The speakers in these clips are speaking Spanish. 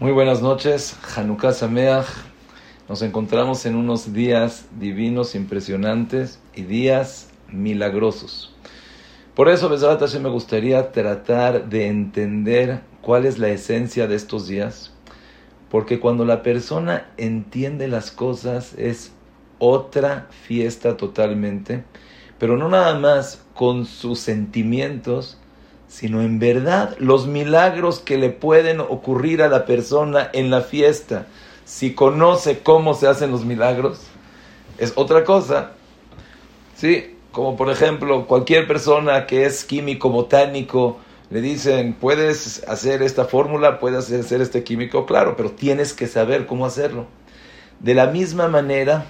Muy buenas noches, Hanukkah Sameach. Nos encontramos en unos días divinos, impresionantes y días milagrosos. Por eso, Besrat Hashem, me gustaría tratar de entender cuál es la esencia de estos días. Porque cuando la persona entiende las cosas es otra fiesta totalmente. Pero no nada más con sus sentimientos, sino en verdad los milagros que le pueden ocurrir a la persona en la fiesta, si conoce cómo se hacen los milagros, es otra cosa. Sí, como por ejemplo, cualquier persona que es químico, botánico, le dicen, puedes hacer esta fórmula, puedes hacer este químico, claro, pero tienes que saber cómo hacerlo. De la misma manera,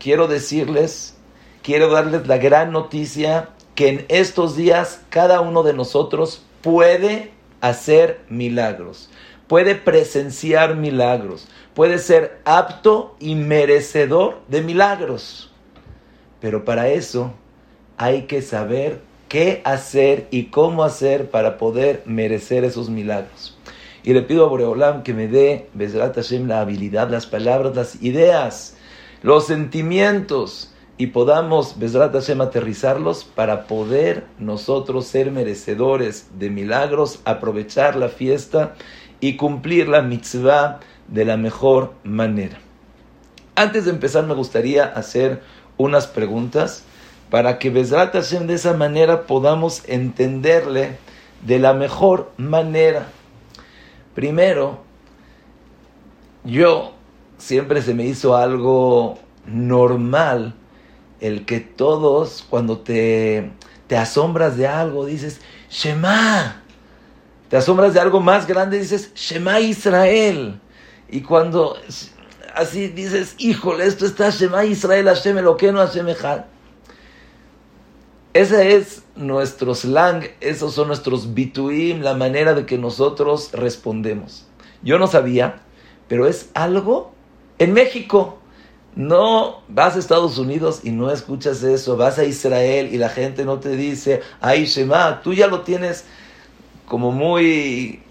quiero decirles, quiero darles la gran noticia que en estos días cada uno de nosotros puede hacer milagros, puede presenciar milagros, puede ser apto y merecedor de milagros. Pero para eso hay que saber qué hacer y cómo hacer para poder merecer esos milagros. Y le pido a Boreolam que me dé, Bezrat Hashem, la habilidad, las palabras, las ideas, los sentimientos y podamos, Besrat Hashem, aterrizarlos para poder nosotros ser merecedores de milagros, aprovechar la fiesta y cumplir la mitzvah de la mejor manera. Antes de empezar, me gustaría hacer unas preguntas para que Besrat Hashem de esa manera podamos entenderle de la mejor manera. Primero, yo siempre se me hizo algo normal el que todos, cuando te, te asombras de algo, dices, Shema. Te asombras de algo más grande, dices, Shema Israel. Y cuando así dices, híjole, esto está Shema Israel, Hashem no Hashem Echad. Ese es nuestro slang, esos son nuestros bituim, la manera de que nosotros respondemos. Yo no sabía, pero es algo en México. No vas a Estados Unidos y no escuchas eso, vas a Israel y la gente no te dice, ay Shema, tú ya lo tienes como muy,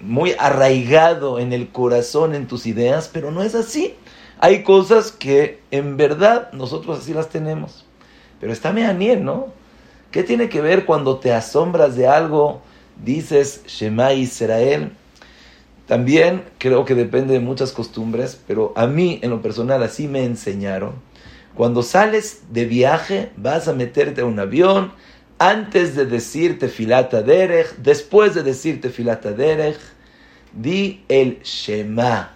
muy arraigado en el corazón, en tus ideas, pero no es así. Hay cosas que en verdad nosotros así las tenemos. Pero está meanier, ¿no? ¿Qué tiene que ver cuando te asombras de algo, dices Shema Israel? También creo que depende de muchas costumbres, pero a mí en lo personal así me enseñaron. Cuando sales de viaje, vas a meterte a un avión, antes de decirte filata derech, después de decirte filata derech, di el Shema.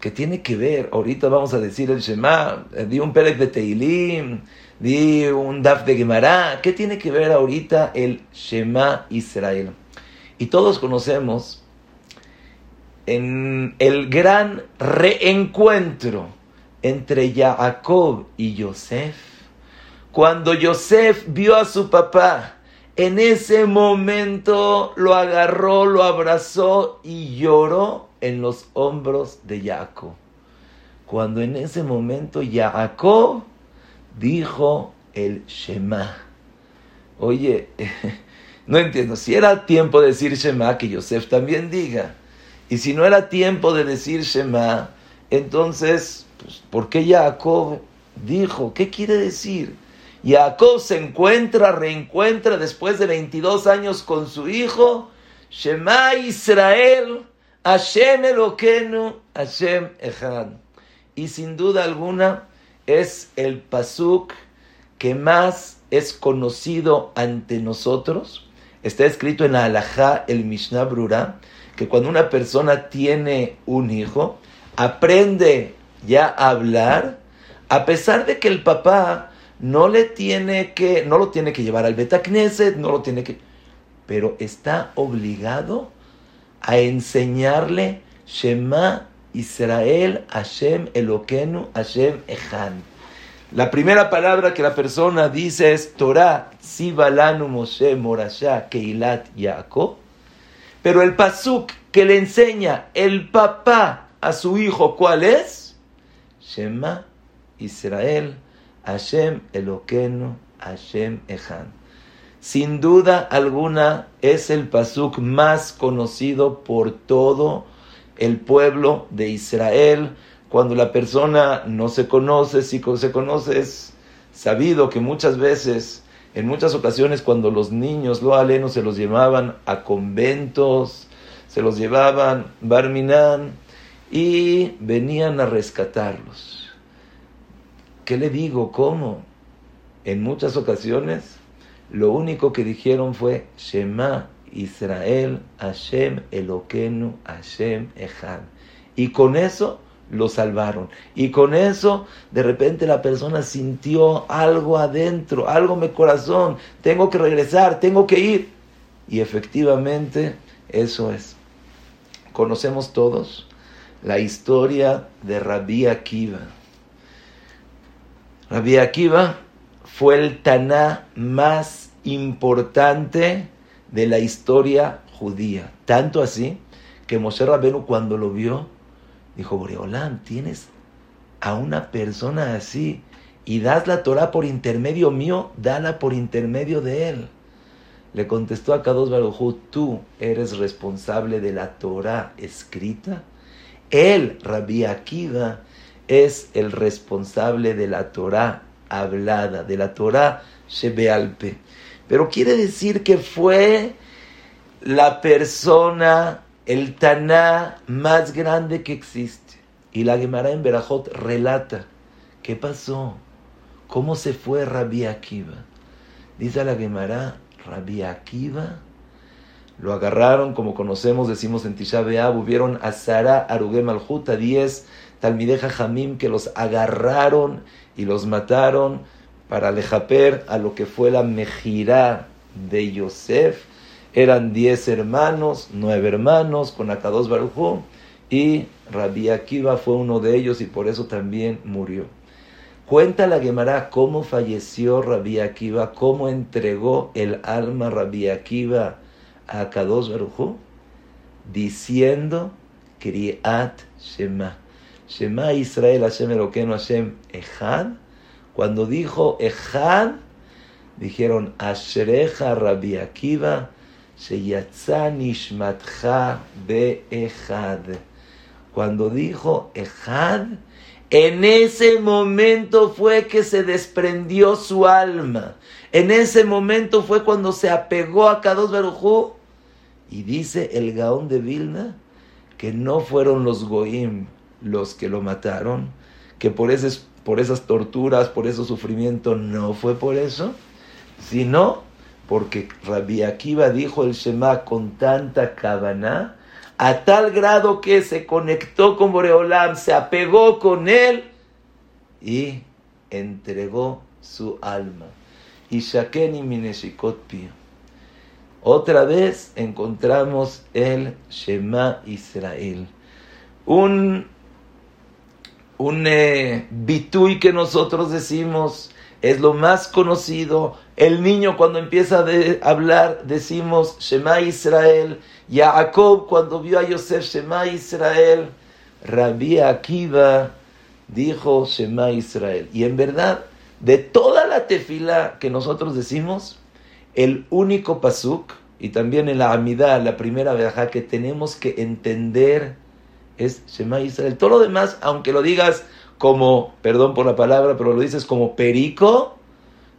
Que tiene que ver, ahorita vamos a decir el Shema, eh, di un Perek de Teilim, di un Daf de Gemara, ¿qué tiene que ver ahorita el Shema Israel? Y todos conocemos en el gran reencuentro entre Jacob y Yosef, cuando Yosef vio a su papá, en ese momento lo agarró, lo abrazó y lloró en los hombros de Jacob. Cuando en ese momento Jacob dijo el Shema. Oye, no entiendo, si era tiempo de decir Shema, que Yosef también diga. Y si no era tiempo de decir Shema, entonces, pues, ¿por qué Jacob dijo? ¿Qué quiere decir? Jacob se encuentra, reencuentra después de 22 años con su hijo, Shema Israel, Hashem Eloquenu, Hashem Echad. Y sin duda alguna es el pasuk que más es conocido ante nosotros. Está escrito en la Halajá, el Mishnah Brura, que cuando una persona tiene un hijo, aprende ya a hablar, a pesar de que el papá no le tiene que, no lo tiene que llevar al Betacneset, no lo tiene que, pero está obligado a enseñarle Shema Israel Hashem Elokenu Hashem Echan. La primera palabra que la persona dice es Torah, Sibalanu Moshe Morasha Keilat Yaakov. Pero el pasuk que le enseña el papá a su hijo, ¿cuál es? Shema Israel, Hashem Eloqueno, Hashem Echan. sin duda alguna es el pasuk más conocido por todo el pueblo de Israel. Cuando la persona no se conoce, si se conoce es sabido que muchas veces, en muchas ocasiones cuando los niños lo alenos se los llevaban a conventos, se los llevaban Barminan y venían a rescatarlos. ¿Qué le digo? ¿Cómo? En muchas ocasiones lo único que dijeron fue Shema Israel Hashem Eloquenu Hashem Echad. Y con eso lo salvaron. Y con eso, de repente la persona sintió algo adentro, algo en mi corazón. Tengo que regresar, tengo que ir. Y efectivamente, eso es. Conocemos todos la historia de Rabbi Akiva. Rabbi Akiva fue el Taná más importante de la historia judía. Tanto así que Moshe Rabenu cuando lo vio, dijo, Boreolam, tienes a una persona así y das la Torah por intermedio mío, dala por intermedio de él. Le contestó a Kadosh Baruj tú eres responsable de la Torah escrita. Él, Rabbi Akiva, es el responsable de la Torah hablada, de la Torah Shebealpe. Pero quiere decir que fue la persona, el Taná más grande que existe. Y la Gemara en Berajot relata, ¿qué pasó? ¿Cómo se fue Rabbi Akiva? Dice la Gemara, Rabbi Akiva, lo agarraron, como conocemos, decimos en Tisha B'Av, hubieron a Sara Arugem Malhuta, 10 Talmideja Jamim que los agarraron y los mataron para alejaper a lo que fue la Mejirá de Yosef. Eran 10 hermanos, 9 hermanos, con Akados Barujú, y Rabbi Akiva fue uno de ellos y por eso también murió. Cuenta la Gemara cómo falleció Rabbi Akiva, cómo entregó el alma Rabbi Akiva a Kadosh Baruchu, diciendo Kriat Shema. Shema Israel Hashem Eloqueno Hashem Echad. Cuando dijo Echad, dijeron Ashrecha Rabbi Akiva, Sheyatza Nishmatcha Be Echad. Cuando dijo Echad, en ese momento fue que se desprendió su alma. En ese momento fue cuando se apegó a Kadosh Barujú. Y dice el Gaón de Vilna que no fueron los Goim los que lo mataron, que por por esas torturas, por esos sufrimientos, no fue por eso, sino porque Rabbi Akiva dijo el Shema con tanta cabana a tal grado que se conectó con Boreolam, se apegó con él y entregó su alma. Y Shakeni Mineshikot Otra vez encontramos el Shema Israel. Un, un eh, bitui que nosotros decimos es lo más conocido. El niño cuando empieza a hablar decimos Shema Israel Jacob cuando vio a Yosef Shema Israel, Rabbi Akiva dijo Shema Israel. Y en verdad, de toda la tefila que nosotros decimos, el único pasuk, y también en la Amidad, la primera veja que tenemos que entender es Shema Israel. Todo lo demás, aunque lo digas como, perdón por la palabra, pero lo dices como perico,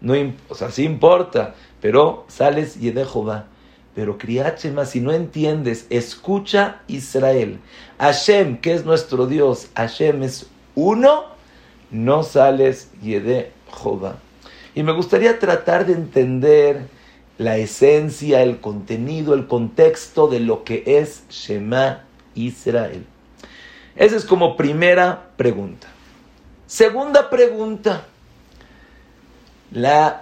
no, o sea, sí importa, pero sales y de Jehová. Pero Kriachema, si no entiendes, escucha Israel. Hashem, que es nuestro Dios, Hashem es uno, no sales Yede Jehová. Y me gustaría tratar de entender la esencia, el contenido, el contexto de lo que es Shema Israel. Esa es como primera pregunta. Segunda pregunta. La,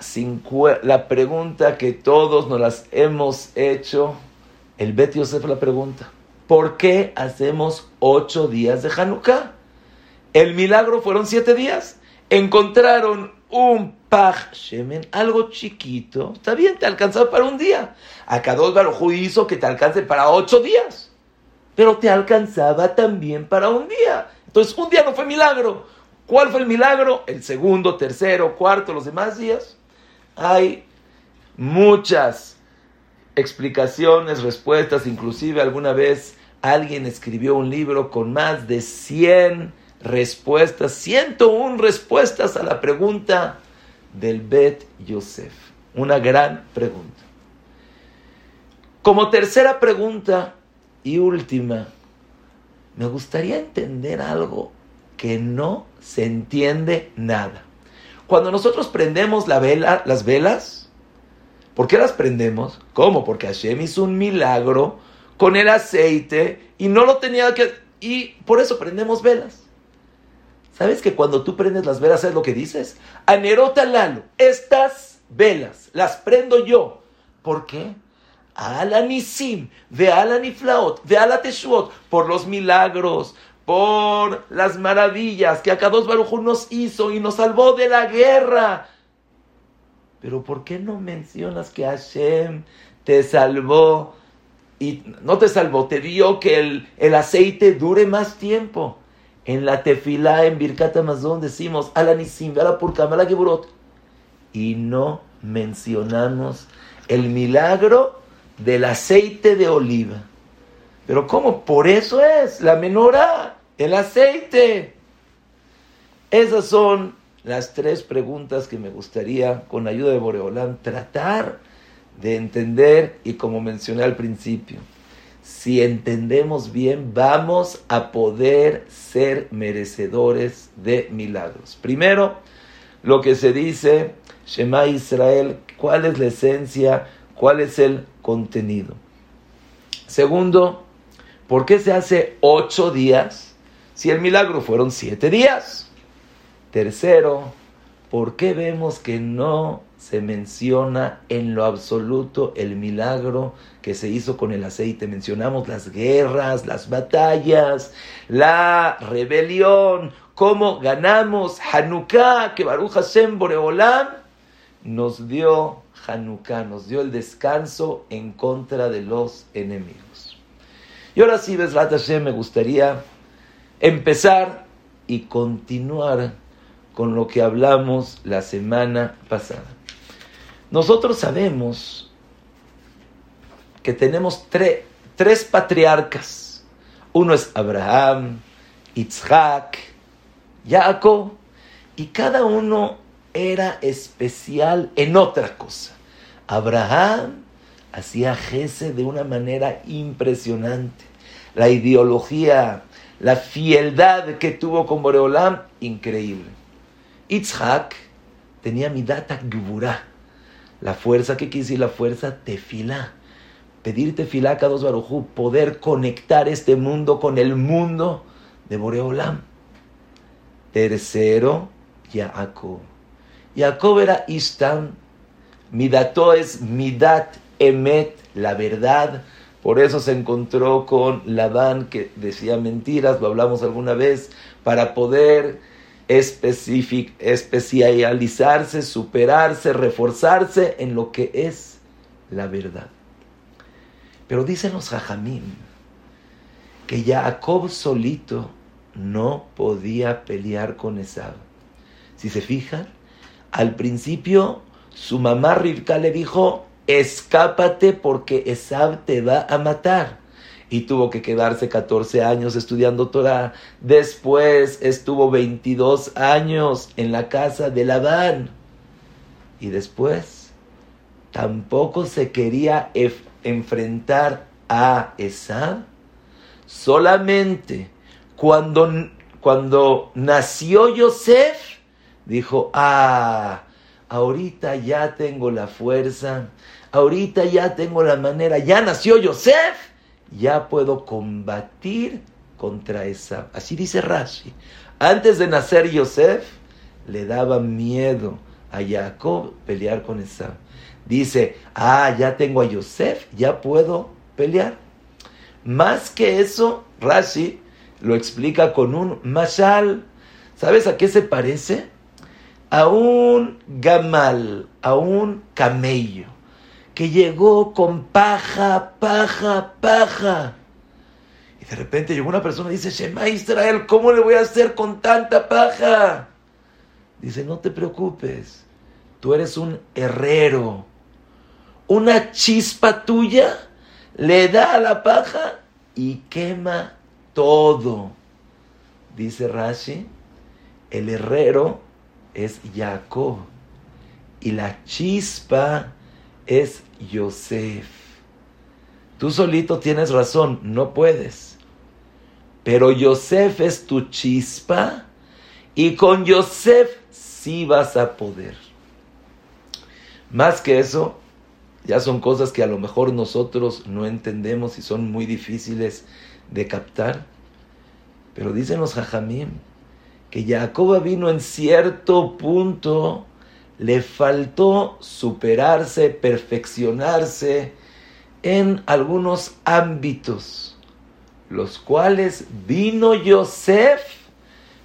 la pregunta que todos nos las hemos hecho, el Bet Yosef la pregunta, ¿por qué hacemos ocho días de Hanukkah? El milagro fueron siete días. Encontraron un Paj Shemen, algo chiquito. Está bien, te alcanzaba para un día. Acá dos Baruj hizo que te alcance para ocho días. Pero te alcanzaba también para un día. Entonces, un día no fue milagro. ¿Cuál fue el milagro? El segundo, tercero, cuarto, los demás días. Hay muchas explicaciones, respuestas, inclusive alguna vez alguien escribió un libro con más de 100 respuestas, 101 respuestas a la pregunta del Bet Yosef. Una gran pregunta. Como tercera pregunta y última, me gustaría entender algo que no se entiende nada. Cuando nosotros prendemos las velas, ¿por qué las prendemos? ¿Cómo? Porque Hashem hizo un milagro con el aceite y no lo tenía que... Y por eso prendemos velas. ¿Sabes que cuando tú prendes las velas, es lo que dices? Anerota Lalo, estas velas las prendo yo. ¿Por qué? Ala Nisim, ve ala Niflaot, ve ala Teshuot, por los milagros, por las maravillas que Akados Baruj nos hizo y nos salvó de la guerra. Pero ¿por qué no mencionas que Hashem te salvó y no te salvó, te dio que el, aceite dure más tiempo? En la tefilá, en Birkat Amazon, decimos, ala nisim, ala purkam, ala geburot. Y no mencionamos el milagro del aceite de oliva. Pero ¿cómo? Por eso es la menorá, el aceite. Esas son las tres preguntas que me gustaría, con ayuda de Boreolán, tratar de entender y como mencioné al principio si entendemos bien, vamos a poder ser merecedores de milagros. Primero, lo que se dice, Shema Israel, cuál es la esencia, cuál es el contenido. Segundo, ¿por qué se hace ocho días si el milagro fueron siete días? Tercero, ¿por qué vemos que no se menciona en lo absoluto el milagro que se hizo con el aceite. Mencionamos las guerras, las batallas, la rebelión, cómo ganamos Hanukkah, que Baruch Hashem Boreolam nos dio Hanukkah, nos dio el descanso en contra de los enemigos. Y ahora sí, Besrat Hashem, me gustaría empezar y continuar con lo que hablamos la semana pasada. Nosotros sabemos que tenemos tres patriarcas. Uno es Abraham, Isaac, Jacob, y cada uno era especial en otra cosa. Abraham hacía Jese de una manera impresionante. La ideología, la fieldad que tuvo con Boreolam, increíble. Isaac tenía midata gburá, la fuerza, ¿qué quiere decir la fuerza? Tefilá. Pedir tefilá a Kadosh Barujú, poder conectar este mundo con el mundo de Boreolam. Tercero, Jacob. Jacob era Istam. Midato es Midat Emet, la verdad. Por eso se encontró con Labán que decía mentiras, lo hablamos alguna vez, para poder especializarse, superarse, reforzarse en lo que es la verdad. Pero dicen los jajamín que Jacob solito no podía pelear con Esab. Si se fijan, al principio su mamá Rivka le dijo, escápate porque Esab te va a matar y tuvo que quedarse 14 años estudiando Torah. Después estuvo 22 años en la casa de Labán. Y después tampoco se quería enfrentar a Esab. Solamente cuando, cuando nació Yosef, dijo, ah, ahorita ya tengo la fuerza, ahorita ya tengo la manera, ya nació Yosef ya puedo combatir contra esa. Así dice Rashi. Antes de nacer Yosef, le daba miedo a Jacob pelear con esa. Dice, ah, ya tengo a Yosef, ya puedo pelear. Más que eso, Rashi lo explica con un mashal. ¿Sabes a qué se parece? A un gamal, a un camello que llegó con paja, paja, paja. Y de repente llegó una persona y dice, Shema Israel, ¿cómo le voy a hacer con tanta paja? Dice, no te preocupes, tú eres un herrero, una chispa tuya le da a la paja y quema todo. Dice Rashi, el herrero es Jacob y la chispa es Yosef. Tú solito tienes razón, no puedes. Pero Yosef es tu chispa y con Yosef sí vas a poder. Más que eso, ya son cosas que a lo mejor nosotros no entendemos y son muy difíciles de captar. Pero dicen los jajamim que Jacob vino en cierto punto, le faltó superarse, perfeccionarse en algunos ámbitos, los cuales vino Yosef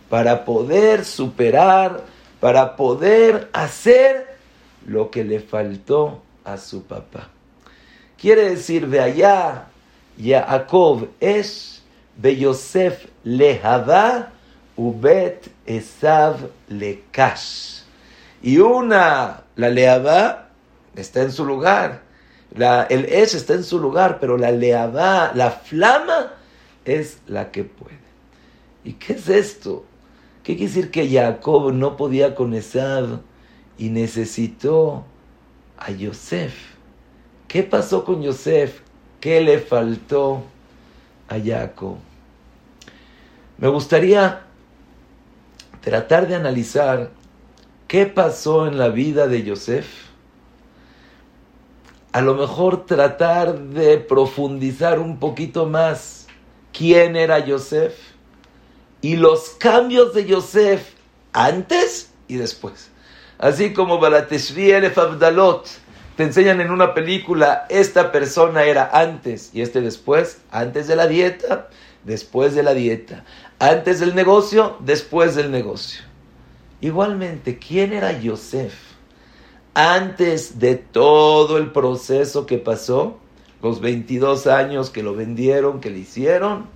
para poder superar, para poder hacer lo que le faltó a su papá. Quiere decir, de allá, Jacob es, de Yosef lehava, ubet esav lekash. Y una, la lehavá, está en su lugar. La, el es está en su lugar, pero la lehavá, la flama, es la que puede. ¿Y qué es esto? ¿Qué quiere decir que Jacob no podía con Esav y necesitó a Yosef. ¿Qué pasó con Yosef? ¿Qué le faltó a Jacob? Me gustaría tratar de analizar qué pasó en la vida de Yosef. A lo mejor tratar de profundizar un poquito más quién era Yosef y los cambios de Yosef antes y después. Así como Balateshvi Elef Abdalot te enseñan en una película, esta persona era antes y este después, antes de la dieta, después de la dieta, antes del negocio, después del negocio. Igualmente, ¿quién era Yosef? Antes de todo el proceso que pasó, los 22 años que lo vendieron, que le hicieron,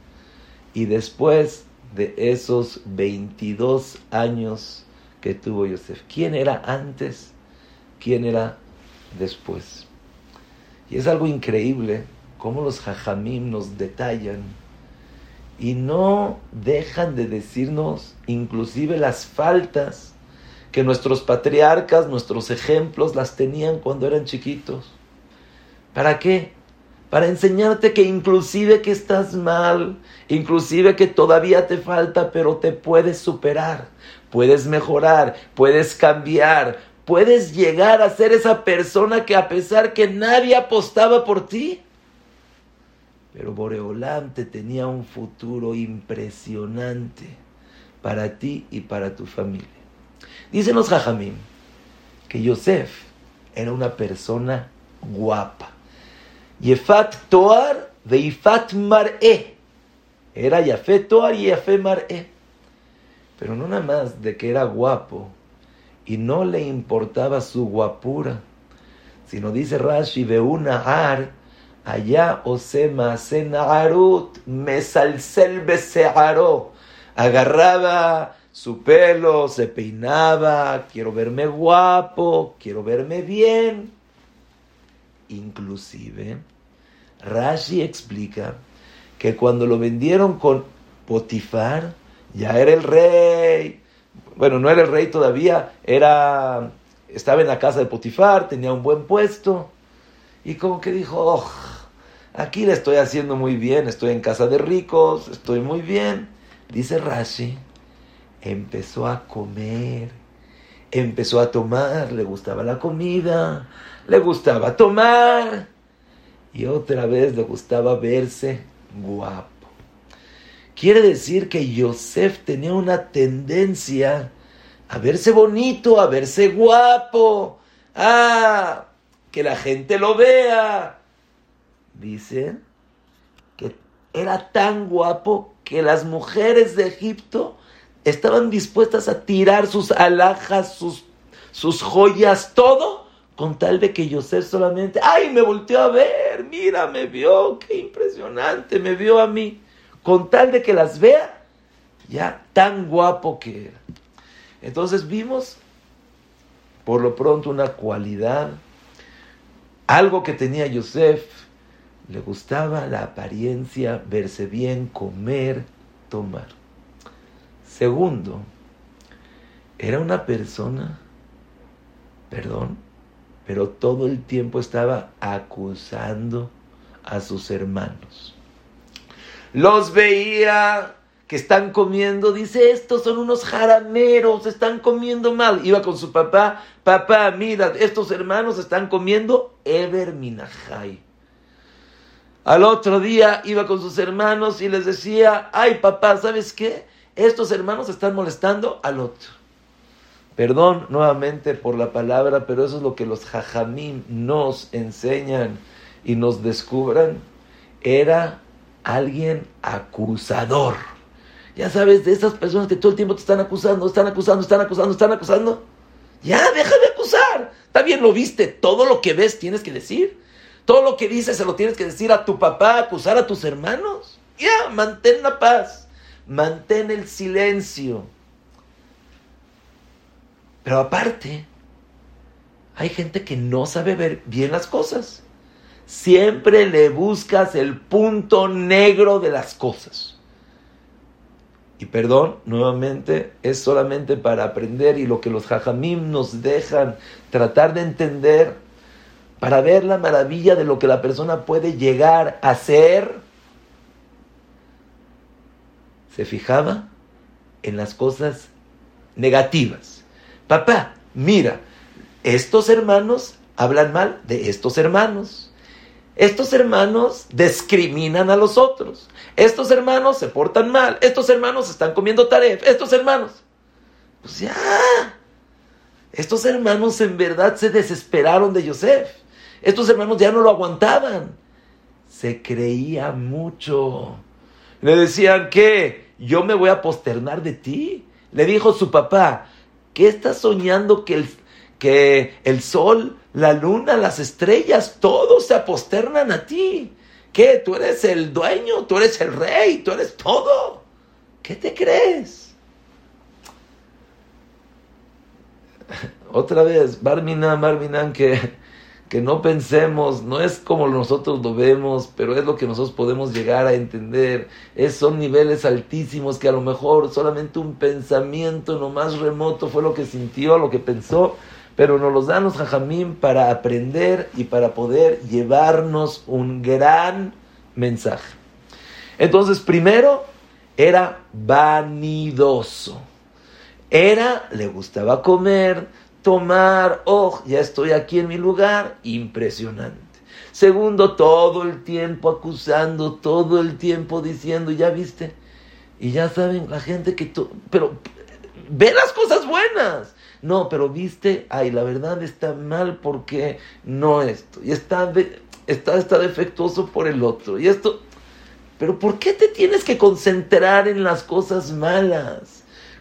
y después de esos 22 años que tuvo Yosef. ¿Quién era antes? ¿Quién era después? Y es algo increíble cómo los jajamim nos detallan y no dejan de decirnos inclusive las faltas que nuestros patriarcas, nuestros ejemplos las tenían cuando eran chiquitos. ¿Para qué? Para enseñarte que inclusive que estás mal, inclusive que todavía te falta, pero te puedes superar puedes mejorar, puedes cambiar, puedes llegar a ser esa persona que a pesar que nadie apostaba por ti, pero Boreolam te tenía un futuro impresionante para ti y para tu familia. Dicen los Jajamim que Yosef era una persona guapa. Yefat Toar de Ifat Mar'e. Era Yafet Toar y Yafet Mar'e. Pero no nada más de que era guapo y no le importaba su guapura, sino dice Rashi, de una ar, allá osema senarut, mesalsel besearo, agarraba su pelo, se peinaba, quiero verme guapo, quiero verme bien. Inclusive, Rashi explica que cuando lo vendieron con Potifar, ya era el rey. Bueno, no era el rey todavía, era estaba en la casa de Potifar, tenía un buen puesto y como que dijo, oh, aquí le estoy haciendo muy bien, estoy en casa de ricos, estoy muy bien. Dice Rashi, empezó a comer, empezó a tomar, le gustaba la comida, le gustaba tomar y otra vez le gustaba verse guapo. Quiere decir que Yosef tenía una tendencia a verse bonito, a verse guapo, a que la gente lo vea. Dicen que era tan guapo que las mujeres de Egipto estaban dispuestas a tirar sus alhajas, sus, sus joyas, todo, con tal de que Yosef solamente, ay, me volteó a ver, mira, me vio, qué impresionante, me vio a mí con tal de que las vea, ya tan guapo que era. Entonces vimos, por lo pronto, una cualidad Algo que tenía Yosef, le gustaba la apariencia, verse bien, comer, tomar. Segundo, era una persona, perdón, pero todo el tiempo estaba acusando a sus hermanos. Los veía que están comiendo, dice, estos son unos jarameros, están comiendo mal. Iba con su papá, papá, mira, estos hermanos están comiendo Eber Minajai. Al otro día iba con sus hermanos y les decía, ay papá, ¿sabes qué? Estos hermanos están molestando al otro. Perdón nuevamente por la palabra, pero eso es lo que los jajamim nos enseñan y nos descubran. Era alguien acusador. Ya sabes, de esas personas que todo el tiempo te están acusando, están acusando, están acusando, están acusando. Ya, deja de acusar. Está bien, lo viste. Todo lo que ves tienes que decir. Todo lo que dices se lo tienes que decir a tu papá, acusar a tus hermanos. Ya, mantén la paz, mantén el silencio. Pero aparte, hay gente que no sabe ver bien las cosas. Siempre le buscas el punto negro de las cosas. Y perdón, nuevamente, es solamente para aprender y lo que los jajamim nos dejan tratar de entender para ver la maravilla de lo que la persona puede llegar a ser, se fijaba en las cosas negativas. Papá, mira, estos hermanos hablan mal de estos hermanos. Estos hermanos discriminan a los otros. Estos hermanos se portan mal. Estos hermanos están comiendo taref. Estos hermanos. Pues ya. Estos hermanos en verdad se desesperaron de Yosef. Estos hermanos ya no lo aguantaban. Se creía mucho. Le decían que yo me voy a posternar de ti. Le dijo su papá, ¿qué estás soñando que el, que el sol, la luna, las estrellas, todos se aposternan a ti? ¿Qué? Tú eres el dueño, tú eres el rey, tú eres todo. ¿Qué te crees? Otra vez, Barminan, Barminan, que que no pensemos, no es como nosotros lo vemos, pero es lo que nosotros podemos llegar a entender. Es, son niveles altísimos que a lo mejor solamente un pensamiento no más remoto fue lo que sintió, lo que pensó, pero nos los dan los jajamín para aprender y para poder llevarnos un gran mensaje. Entonces, primero, era vanidoso. Era, le gustaba comer, tomar, oh, ya estoy aquí en mi lugar, impresionante. Segundo, todo el tiempo acusando, todo el tiempo diciendo, ya viste, y ya saben la gente que tú, pero ve las cosas buenas. No, pero viste, ay, la verdad está mal porque no esto, y está, está, está defectuoso por el otro, y esto, pero ¿por qué te tienes que concentrar en las cosas malas?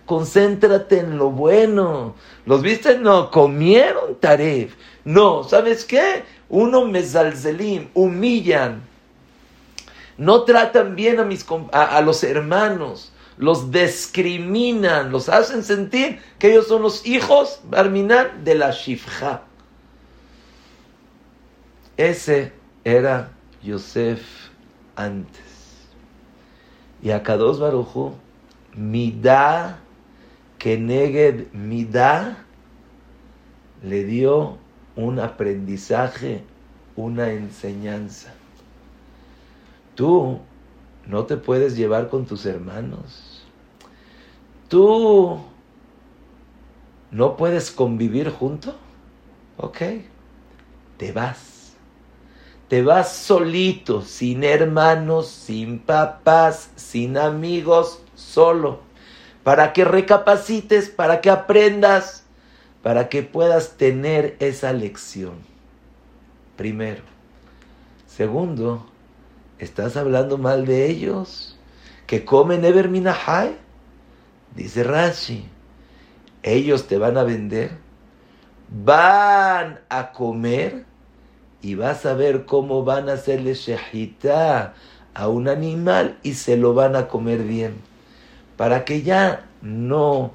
Concéntrate en lo bueno. ¿Los viste? No, comieron taref. No, ¿sabes qué? Uno mezalzelim, humillan. No tratan bien a, mis, a, los hermanos. Los discriminan, los hacen sentir que ellos son los hijos, Barminan, de la Shifja. Ese era Yosef antes. Y a Kados Baruchu, Midah que Neged Midah le dio un aprendizaje, una enseñanza. Tú no te puedes llevar con tus hermanos. Tú no puedes convivir junto. Ok, te vas. Te vas solito, sin hermanos, sin papás, sin amigos, solo para que recapacites, para que aprendas, para que puedas tener esa lección. Primero. Segundo, estás hablando mal de ellos, que comen Eber Minahai. Dice Rashi, ellos te van a vender, van a comer y vas a ver cómo van a hacerle shahita a un animal y se lo van a comer bien para que ya no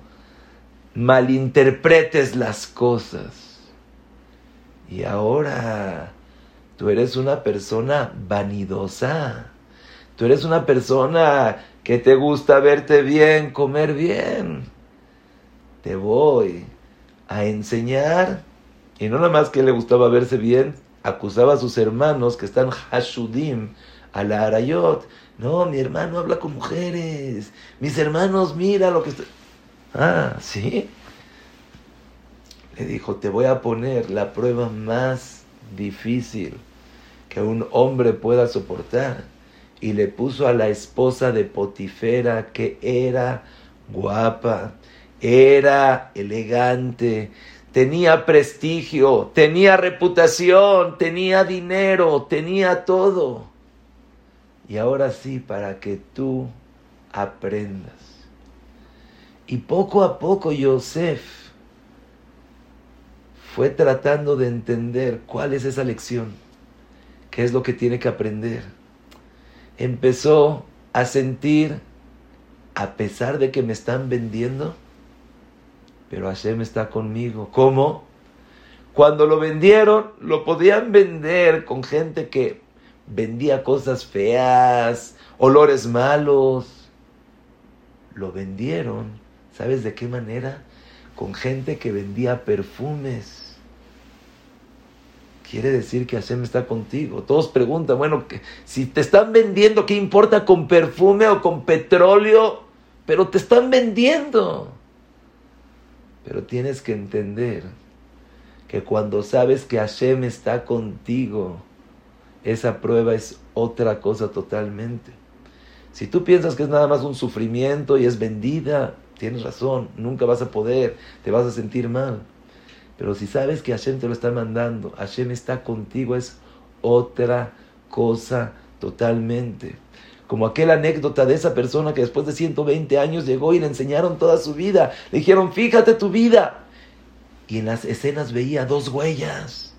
malinterpretes las cosas. Y ahora tú eres una persona vanidosa. Tú eres una persona que te gusta verte bien, comer bien. Te voy a enseñar. Y no nada más que le gustaba verse bien, acusaba a sus hermanos que están hashudim a la arayot. No, mi hermano habla con mujeres. Mis hermanos, mira lo que está. Ah, ¿sí? Le dijo, te voy a poner la prueba más difícil que un hombre pueda soportar. Y le puso a la esposa de Potifera que era guapa, era elegante, tenía prestigio, tenía reputación, tenía dinero, tenía todo. Y ahora sí, para que tú aprendas. Y poco a poco Yosef fue tratando de entender cuál es esa lección, qué es lo que tiene que aprender. Empezó a sentir, a pesar de que me están vendiendo, pero Hashem está conmigo. ¿Cómo? Cuando lo vendieron, lo podían vender con gente que vendía cosas feas, olores malos. Lo vendieron, ¿sabes de qué manera? Con gente que vendía perfumes. Quiere decir que Hashem está contigo. Todos preguntan, bueno, si te están vendiendo, ¿qué importa con perfume o con petróleo? Pero te están vendiendo. Pero tienes que entender que cuando sabes que Hashem está contigo, esa prueba es otra cosa totalmente. Si tú piensas que es nada más un sufrimiento y es vendida, tienes razón, nunca vas a poder, te vas a sentir mal. Pero si sabes que Hashem te lo está mandando, Hashem está contigo, es otra cosa totalmente. Como aquella anécdota de esa persona que después de 120 años llegó y le enseñaron toda su vida. Le dijeron, fíjate tu vida. Y en las escenas veía dos huellas.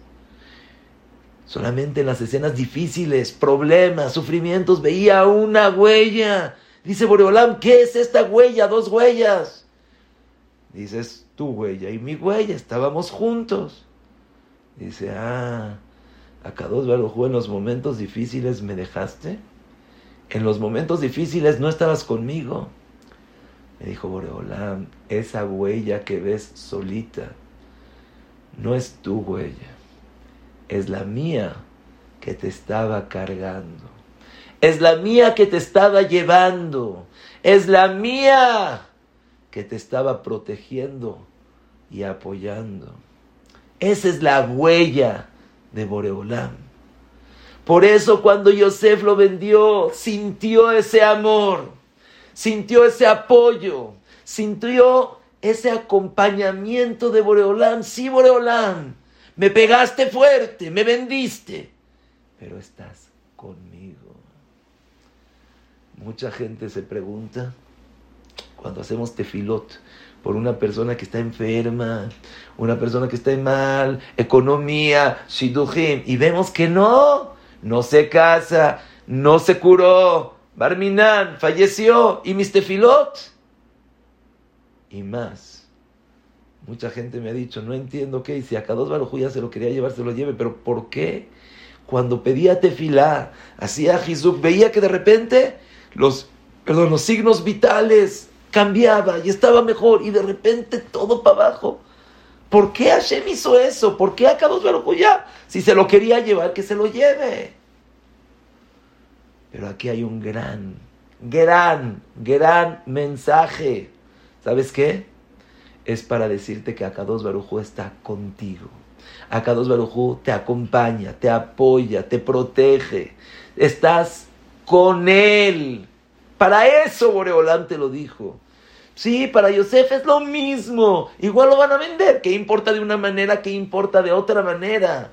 Solamente en las escenas difíciles, problemas, sufrimientos, veía una huella. Dice Boreolam, ¿qué es esta huella? Dos huellas. Dices, tu huella y mi huella, estábamos juntos. Dice, ah, acá dos en los momentos difíciles me dejaste en los momentos difíciles no estabas conmigo. Me dijo Boreolam, esa huella que ves solita no es tu huella, es la mía que te estaba cargando. Es la mía que te estaba llevando. Es la mía que te estaba protegiendo y apoyando. Esa es la huella de Boreolam. Por eso cuando Yosef lo vendió, sintió ese amor, sintió ese apoyo, sintió ese acompañamiento de Boreolán. Sí, Boreolán, me pegaste fuerte, me vendiste, pero estás conmigo. Mucha gente se pregunta cuando hacemos tefilot por una persona que está enferma, una persona que está mal, economía, shidujim, y vemos que no, no se casa, no se curó, Barminan falleció y Mistefilot. Y más. Mucha gente me ha dicho, no entiendo qué, y si a dos Baruj ya se lo quería llevar, se lo lleve, pero ¿por qué? Cuando pedía tefilá, hacía Jesús, veía que de repente los, perdón, los signos vitales cambiaba y estaba mejor, y de repente todo para abajo. ¿Por qué Hashem hizo eso? ¿Por qué Akados ya? Si se lo quería llevar, que se lo lleve. Pero aquí hay un gran, gran, gran mensaje. ¿Sabes qué? Es para decirte que Akados Barujú está contigo. Akados Barujú te acompaña, te apoya, te protege. Estás con él. Para eso Boreolán te lo dijo. Sí, para Yosef es lo mismo. Igual lo van a vender. ¿Qué importa de una manera? ¿Qué importa de otra manera?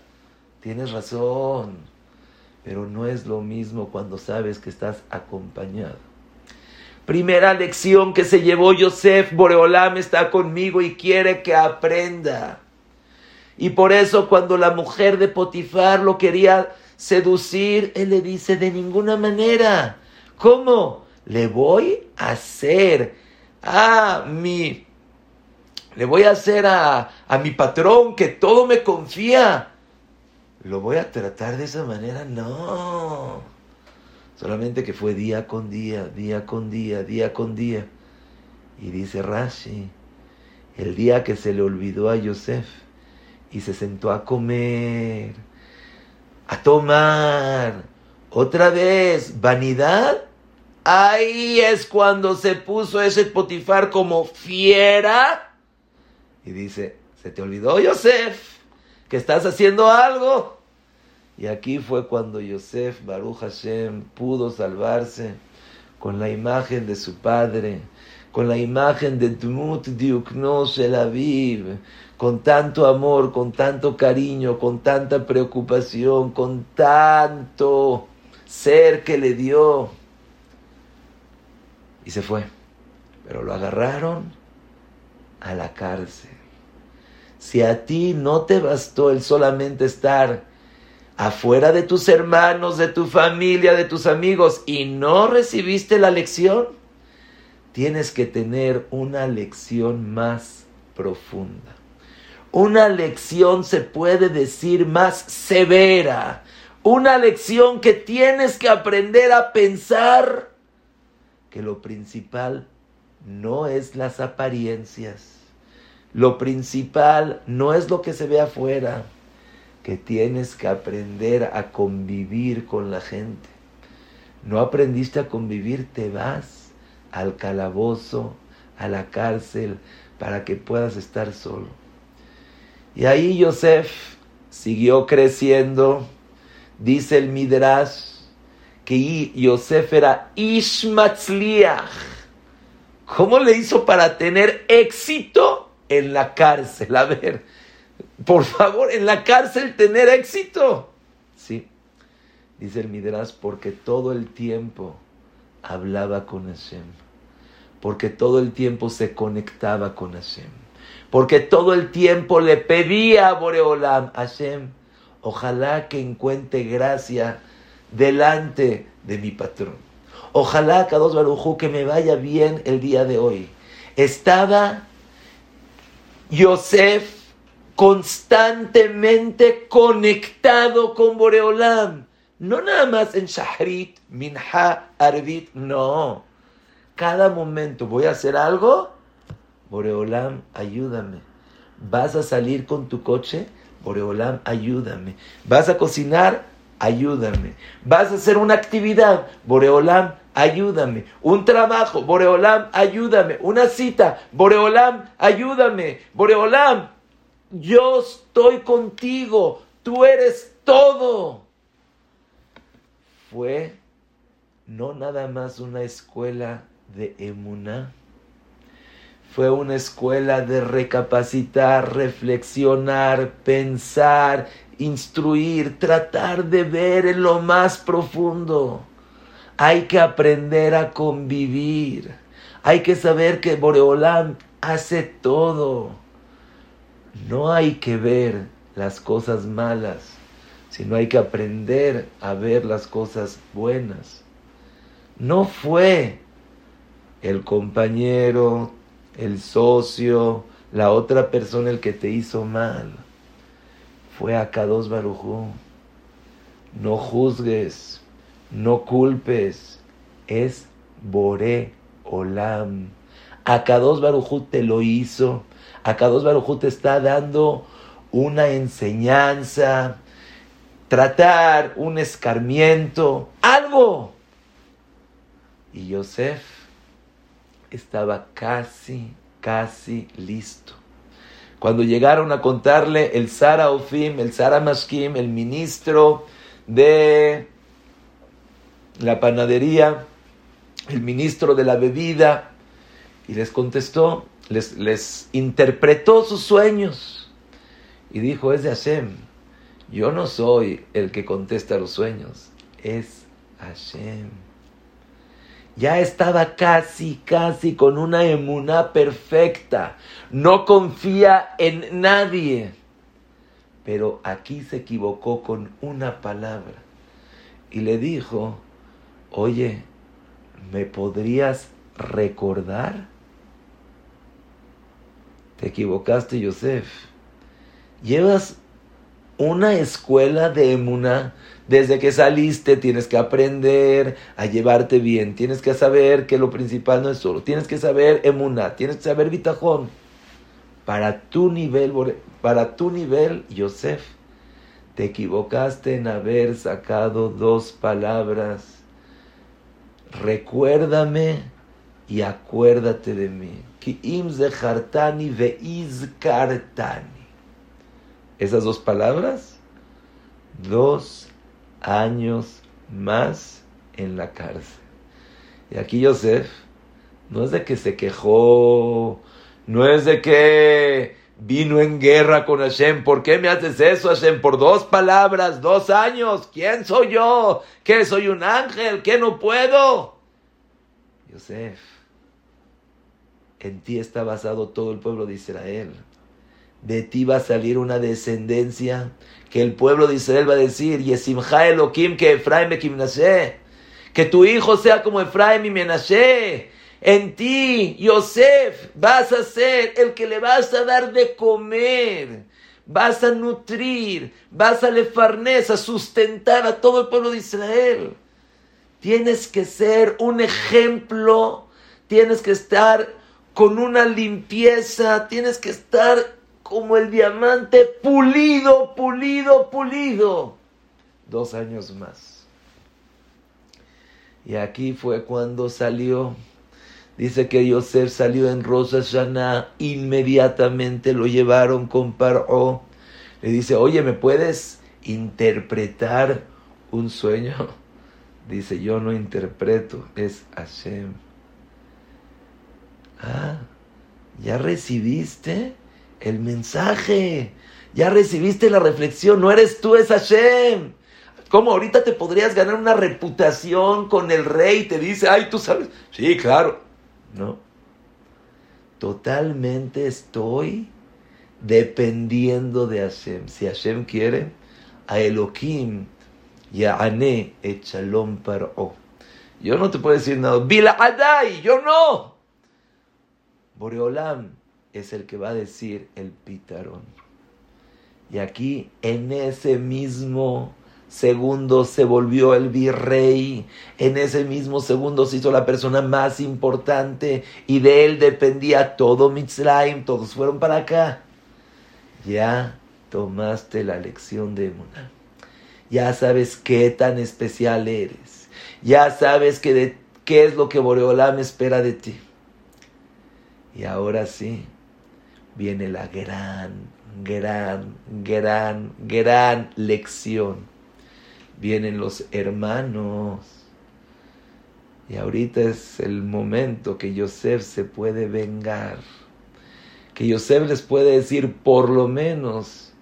Tienes razón. Pero no es lo mismo cuando sabes que estás acompañado. Primera lección que se llevó Yosef, Boreolam está conmigo y quiere que aprenda. Y por eso cuando la mujer de Potifar lo quería seducir, él le dice de ninguna manera. ¿Cómo? Le voy a hacer a mi, le voy a hacer a, a mi patrón que todo me confía. lo voy a tratar de esa manera. No. Solamente que fue día con día, día con día, día con día. Y dice Rashi, el día que se le olvidó a Yosef y se sentó a comer, a tomar, otra vez, vanidad, ahí es cuando se puso ese potifar como fiera y dice, se te olvidó Yosef, que estás haciendo algo. Y aquí fue cuando Yosef, Baruch Hashem, pudo salvarse con la imagen de su padre, con la imagen de Dmut Diuknos el Aviv, con tanto amor, con tanto cariño, con tanta preocupación, con tanto ser que le dio. Y se fue. Pero lo agarraron a la cárcel. Si a ti no te bastó el solamente estar afuera de tus hermanos, de tu familia, de tus amigos y no recibiste la lección, tienes que tener una lección más profunda. Una lección se puede decir más severa. Una lección que tienes que aprender a pensar que lo principal no es las apariencias. Lo principal no es lo que se ve afuera que tienes que aprender a convivir con la gente. No aprendiste a convivir, te vas al calabozo, a la cárcel, para que puedas estar solo. Y ahí Yosef siguió creciendo. Dice el Midrash que Yosef era Ishmatzliach. ¿Cómo le hizo para tener éxito en la cárcel? A ver, por favor, en la cárcel tener éxito. Sí, dice el Midrash, porque todo el tiempo hablaba con Hashem, porque todo el tiempo se conectaba con Hashem, porque todo el tiempo le pedía a Boreolam, Hashem, ojalá que encuentre gracia delante de mi patrón. Ojalá, Kadosh Barujú, que me vaya bien el día de hoy. Estaba Yosef constantemente conectado con Boreolam. No nada más en Shahrit, Minha, Arvit, no. Cada momento voy a hacer algo, Boreolam, ayúdame. ¿Vas a salir con tu coche? Boreolam, ayúdame. ¿Vas a cocinar? Ayúdame. ¿Vas a hacer una actividad? Boreolam, ayúdame. Un trabajo, Boreolam, ayúdame. Una cita, Boreolam, ayúdame. Boreolam, yo estoy contigo, tú eres todo. Fue no nada más una escuela de emuná, fue una escuela de recapacitar, reflexionar, pensar, instruir, tratar de ver en lo más profundo. Hay que aprender a convivir. Hay que saber que Boreolam hace todo. No hay que ver las cosas malas, sino hay que aprender a ver las cosas buenas. No fue el compañero, el socio, la otra persona el que te hizo mal. Fue a Kados Barujú. No juzgues, no culpes. Es Boré Olam. A Kados Barujú te lo hizo a Kadosh Baruj te está dando una enseñanza, tratar un escarmiento, algo. Y Yosef estaba casi, casi listo. Cuando llegaron a contarle el Sara Ofim, el Sara Mashkim, el ministro de la panadería, el ministro de la bebida, y les contestó, les, interpretó sus sueños y dijo, es de Hashem. Yo no soy el que contesta los sueños, es Hashem. Ya estaba casi, casi con una emuná perfecta. No confía en nadie. Pero aquí se equivocó con una palabra. Y le dijo, oye, ¿me podrías recordar? Te equivocaste, Yosef. Llevas una escuela de emuna. Desde que saliste tienes que aprender a llevarte bien, tienes que saber que lo principal no es solo, tienes que saber emuna, tienes que saber bitajón. Para tu nivel, para tu nivel, Yosef, te equivocaste en haber sacado dos palabras. Recuérdame y acuérdate de mí. Esas dos palabras, dos años más en la cárcel. Y aquí Yosef no es de que se quejó, no es de que vino en guerra con Hashem. ¿Por qué me haces eso, Hashem? Por dos palabras, dos años. ¿Quién soy yo? ¿Qué soy un ángel? ¿Qué no puedo? Yosef, en ti está basado todo el pueblo de Israel. De ti va a salir una descendencia que el pueblo de Israel va a decir, Yesimcha Elohim que Efraim Que tu hijo sea como Efraim y Menashe en ti, Yosef, vas a ser el que le vas a dar de comer, vas a nutrir, vas a lefarnes, a sustentar a todo el pueblo de Israel. Tienes que ser un ejemplo, tienes que estar con una limpieza, tienes que estar como el diamante pulido, pulido, pulido. Dos años más. Y aquí fue cuando salió Dice que Yosef salió en Rosa Shana, inmediatamente lo llevaron con Paro. Le dice, oye, ¿me puedes interpretar un sueño? Dice, yo no interpreto, es Hashem. Ah, ya recibiste el mensaje, ya recibiste la reflexión, no eres tú, es Hashem. ¿Cómo ahorita te podrías ganar una reputación con el rey? Te dice, ay, tú sabes. Sí, claro. ¿no? Totalmente estoy dependiendo de Hashem. Si Hashem quiere, a Elohim Ya'ane et shalom par'o. Yo no te puedo decir nada. Bila Adai, yo no. Boreolam es el que va a decir el pitarón. Y aquí, en ese mismo segundo se volvió el virrey, en ese mismo segundo se hizo la persona más importante y de él dependía todo Mitzrayim, todos fueron para acá. Ya tomaste la lección de Emuná. Ya sabes qué tan especial eres. Ya sabes que qué es lo que Boreolam espera de ti. Y ahora sí, viene la gran, gran, gran, gran lección vienen los hermanos. Y ahorita es el momento que Yosef se puede vengar. Que Yosef les puede decir por lo menos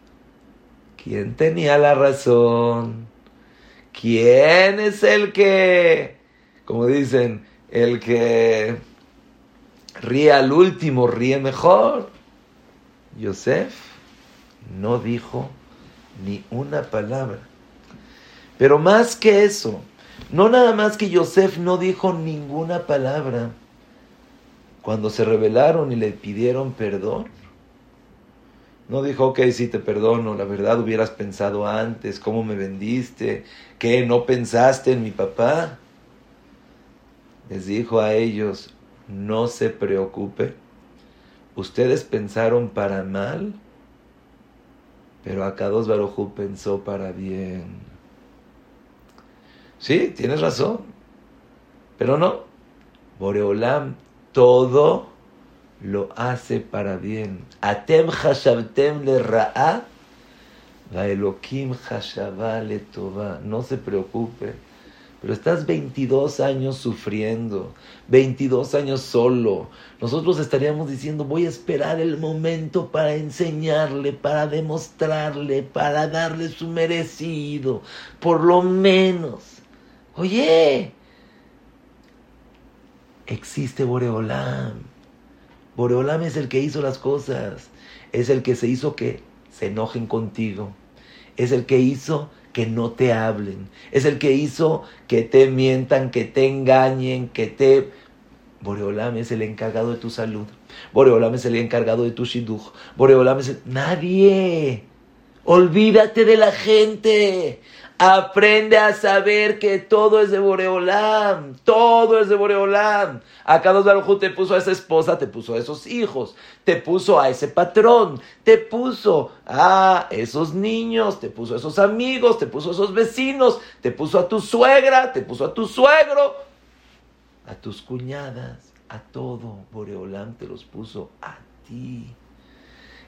quién tenía la razón. ¿Quién es el que, como dicen, el que ríe al último, ríe mejor? Yosef no dijo ni una palabra. Pero más que eso, no nada más que Yosef no dijo ninguna palabra cuando se rebelaron y le pidieron perdón. No dijo, ok, sí te perdono, la verdad hubieras pensado antes, cómo me vendiste, que no pensaste en mi papá. Les dijo a ellos, no se preocupe, ustedes pensaron para mal, pero Akados Barujú pensó para bien. Sí, tienes razón. Pero no. Boreolam todo lo hace para bien. Atem hashabtem le ra'a, va Elohim le. No se preocupe. Pero estás 22 años sufriendo, 22 años solo. Nosotros estaríamos diciendo, voy a esperar el momento para enseñarle, para demostrarle, para darle su merecido, por lo menos. Oye, existe Boreolam. Boreolam es el que hizo las cosas. Es el que se hizo que se enojen contigo. Es el que hizo que no te hablen. Es el que hizo que te mientan, que te engañen, que te... Boreolam es el encargado de tu salud. Boreolam es el encargado de tu shidduch. Boreolam es el... Nadie. Olvídate de la gente. Aprende a saber que todo es de Boreolam. Todo es de Boreolam. Acá dos Baruj te puso a esa esposa, te puso a esos hijos, te puso a ese patrón, te puso a esos niños, te puso a esos amigos, te puso a esos vecinos, te puso a tu suegra, te puso a tu suegro, a tus cuñadas, a todo. Boreolam te los puso a ti.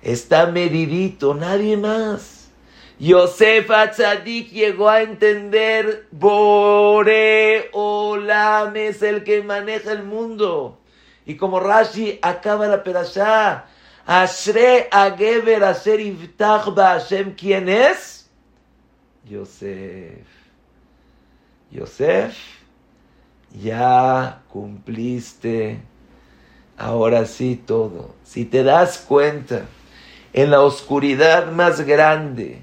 Está medidito, nadie más. Yosef Atzadik llegó a entender, Bore Olam es el que maneja el mundo. Y como Rashi acaba la perashá, Ashre Ageber Asher Iftach Hashem, ¿quién es? Yosef. Yosef, ya cumpliste ahora sí todo. Si te das cuenta, en la oscuridad más grande,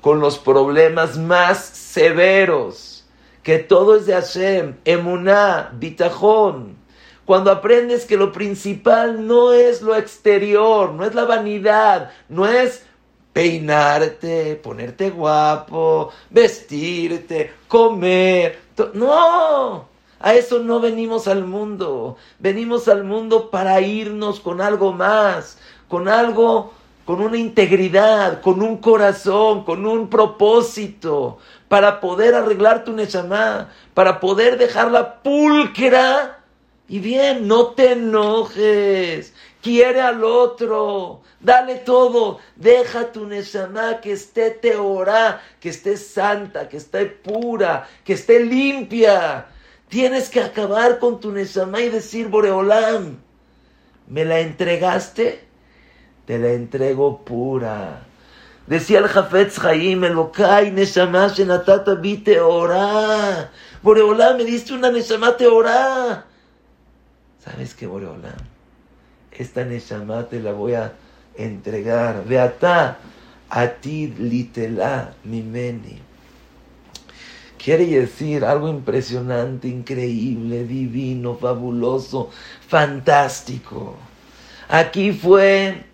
con los problemas más severos, que todo es de Hashem, emuná, bitajón. Cuando aprendes que lo principal no es lo exterior, no es la vanidad, no es peinarte, ponerte guapo, vestirte, comer. No, a eso no venimos al mundo. Venimos al mundo para irnos con algo más, con algo con una integridad, con un corazón, con un propósito, para poder arreglar tu Neshama, para poder dejarla pulcra y bien, no te enojes, quiere al otro, dale todo, deja tu Neshama que esté teorá, que esté santa, que esté pura, que esté limpia. Tienes que acabar con tu Neshama y decir, Boreolam, ¿me la entregaste? Te la entrego pura. Decía el Jafetz Haim, Elokai, Neshama, Shenatata, Vite, Ora. Boreolá, me diste una Neshama, te ora. ¿Sabes qué, Boreolá? Esta Neshama te la voy a entregar. Beata, a ti litela mimeni. Quiere decir algo impresionante, increíble, divino, fabuloso, fantástico. Aquí fue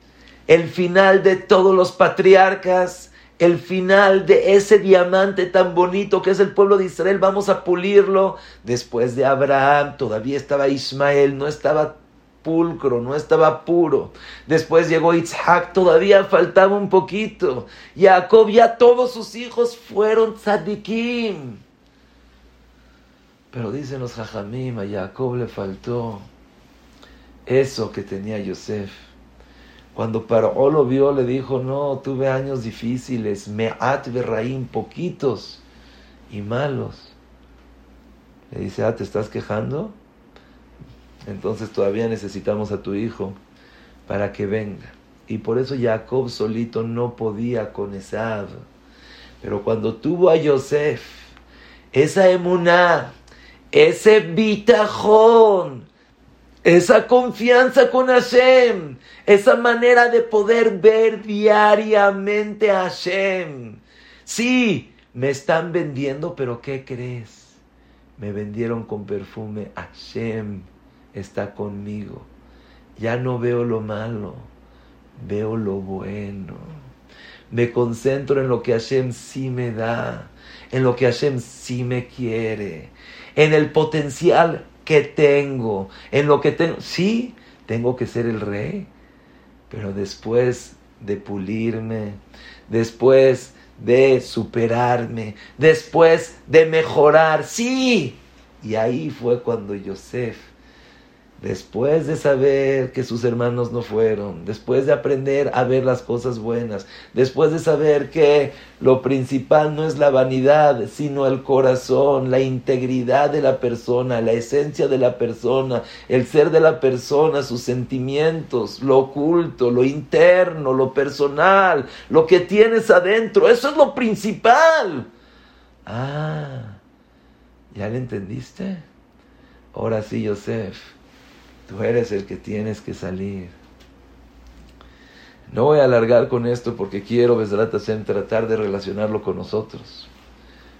el final de todos los patriarcas, el final de ese diamante tan bonito que es el pueblo de Israel, vamos a pulirlo. Después de Abraham todavía estaba Ismael, no estaba pulcro, no estaba puro. Después llegó Isaac, todavía faltaba un poquito. Jacob ya todos sus hijos fueron tzadikim. Pero dicen los jajamim, a Jacob le faltó eso que tenía Yosef cuando Paró lo vio, le dijo, no, tuve años difíciles, me'at berraim, poquitos y malos. Le dice, ah, ¿te estás quejando? Entonces todavía necesitamos a tu hijo para que venga. Y por eso Jacob solito no podía con Esav. Pero cuando tuvo a Yosef, esa emuná, ese bitajón, esa confianza con Hashem, esa manera de poder ver diariamente a Hashem. Sí, me están vendiendo, pero ¿qué crees? Me vendieron con perfume. Hashem está conmigo. Ya no veo lo malo, veo lo bueno. Me concentro en lo que Hashem sí me da, en lo que Hashem sí me quiere, en el potencial que tengo, en lo que tengo. Sí, tengo que ser el rey, pero después de pulirme, después de superarme, después de mejorar, sí. Y ahí fue cuando Yosef Después de saber que sus hermanos no fueron, después de aprender a ver las cosas buenas, después de saber que lo principal no es la vanidad, sino el corazón, la integridad de la persona, la esencia de la persona, el ser de la persona, sus sentimientos, lo oculto, lo interno, lo personal, lo que tienes adentro, eso es lo principal. Ah, ¿ya le entendiste? Ahora sí, Yosef Tú eres el que tienes que salir. No voy a alargar con esto porque quiero, Besrat tratar de relacionarlo con nosotros.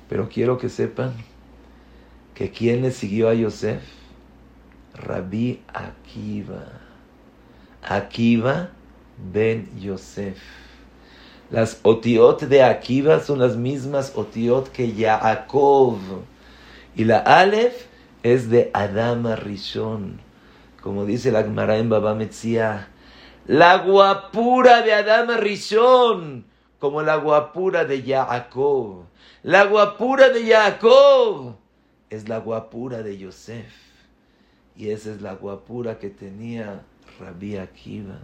Pero quiero que sepan que quien le siguió a Yosef, Rabí Akiva. Akiva ben Yosef. Las otiot de Akiva son las mismas otiot que Yaakov. Y la Aleph es de Adama Rishon. Como dice la Gemara en Baba Metzia, la guapura de Adama Rishon, como la guapura de Yaakov. La guapura de Jacob es la guapura de Yosef. Y esa es la guapura que tenía Rabbi Akiva.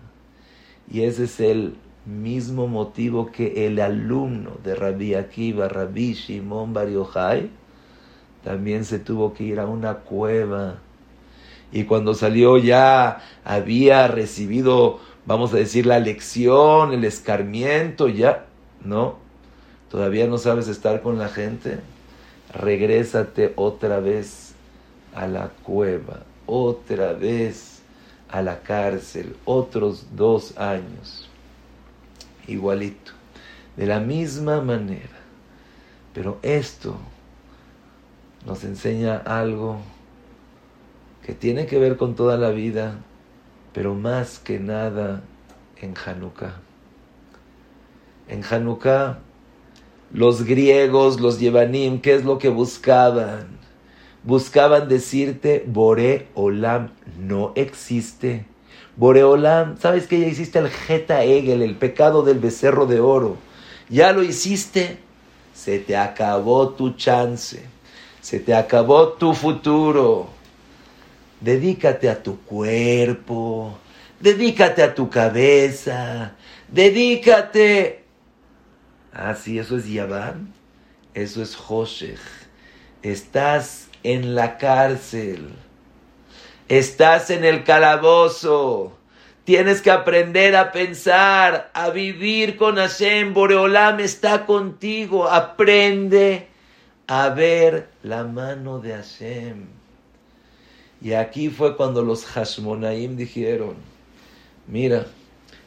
Y ese es el mismo motivo que el alumno de Rabbi Akiva, Rabbi Shimon Bar Yochai, también se tuvo que ir a una cueva. Y cuando salió ya había recibido, vamos a decir, la lección, el escarmiento, ya, ¿no? todavía no sabes estar con la gente, regrésate otra vez a la cueva, otra vez a la cárcel, otros dos años. Igualito, de la misma manera. Pero esto nos enseña algo que tiene que ver con toda la vida, pero más que nada en Hanukkah. En Hanukkah los griegos, los Yevanim, ¿qué es lo que buscaban? Buscaban decirte, Bore Olam no existe. Bore Olam, ¿sabes que ya hiciste el Geta Egel, el pecado del becerro de oro? Ya lo hiciste, se te acabó tu chance, se te acabó tu futuro. Dedícate a tu cuerpo, dedícate a tu cabeza, dedícate Ah, sí, eso es Yaván. Eso es Hoshech. Estás en la cárcel. Estás en el calabozo. Tienes que aprender a pensar, a vivir con Hashem. Boreolam está contigo. Aprende a ver la mano de Hashem. Y aquí fue cuando los Hashmonaim dijeron, mira,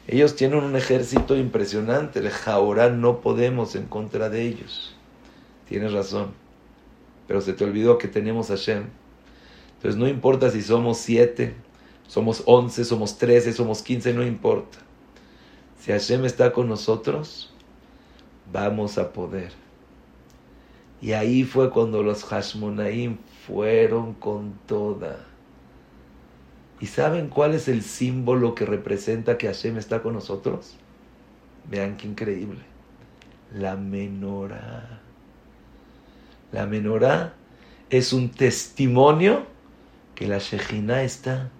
ellos tienen un ejército impresionante. El Jaorán no podemos en contra de ellos. Tienes razón. Pero se te olvidó que tenemos a Hashem. Entonces no importa si somos siete, somos once, somos trece, somos quince, no importa. Si Hashem está con nosotros, vamos a poder. Y ahí fue cuando los Hashmonaim fueron con toda. ¿Y saben cuál es el símbolo que representa que Hashem está con nosotros? Vean qué increíble. La menorá. La menorá es un testimonio que la Shejina está.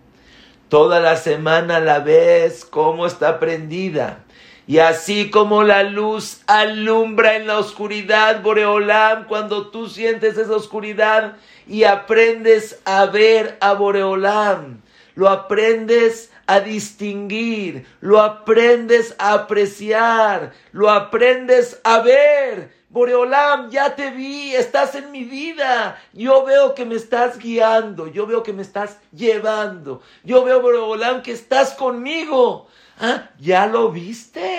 Toda la semana la ves cómo está prendida. Y así como la luz alumbra en la oscuridad, Boreolam, cuando tú sientes esa oscuridad y aprendes a ver a Boreolam, lo aprendes a distinguir, lo aprendes a apreciar, lo aprendes a ver. Boreolam, ya te vi, estás en mi vida. Yo veo que me estás guiando, yo veo que me estás llevando. Yo veo, Boreolam, que estás conmigo. ¿Ah? Ya lo viste.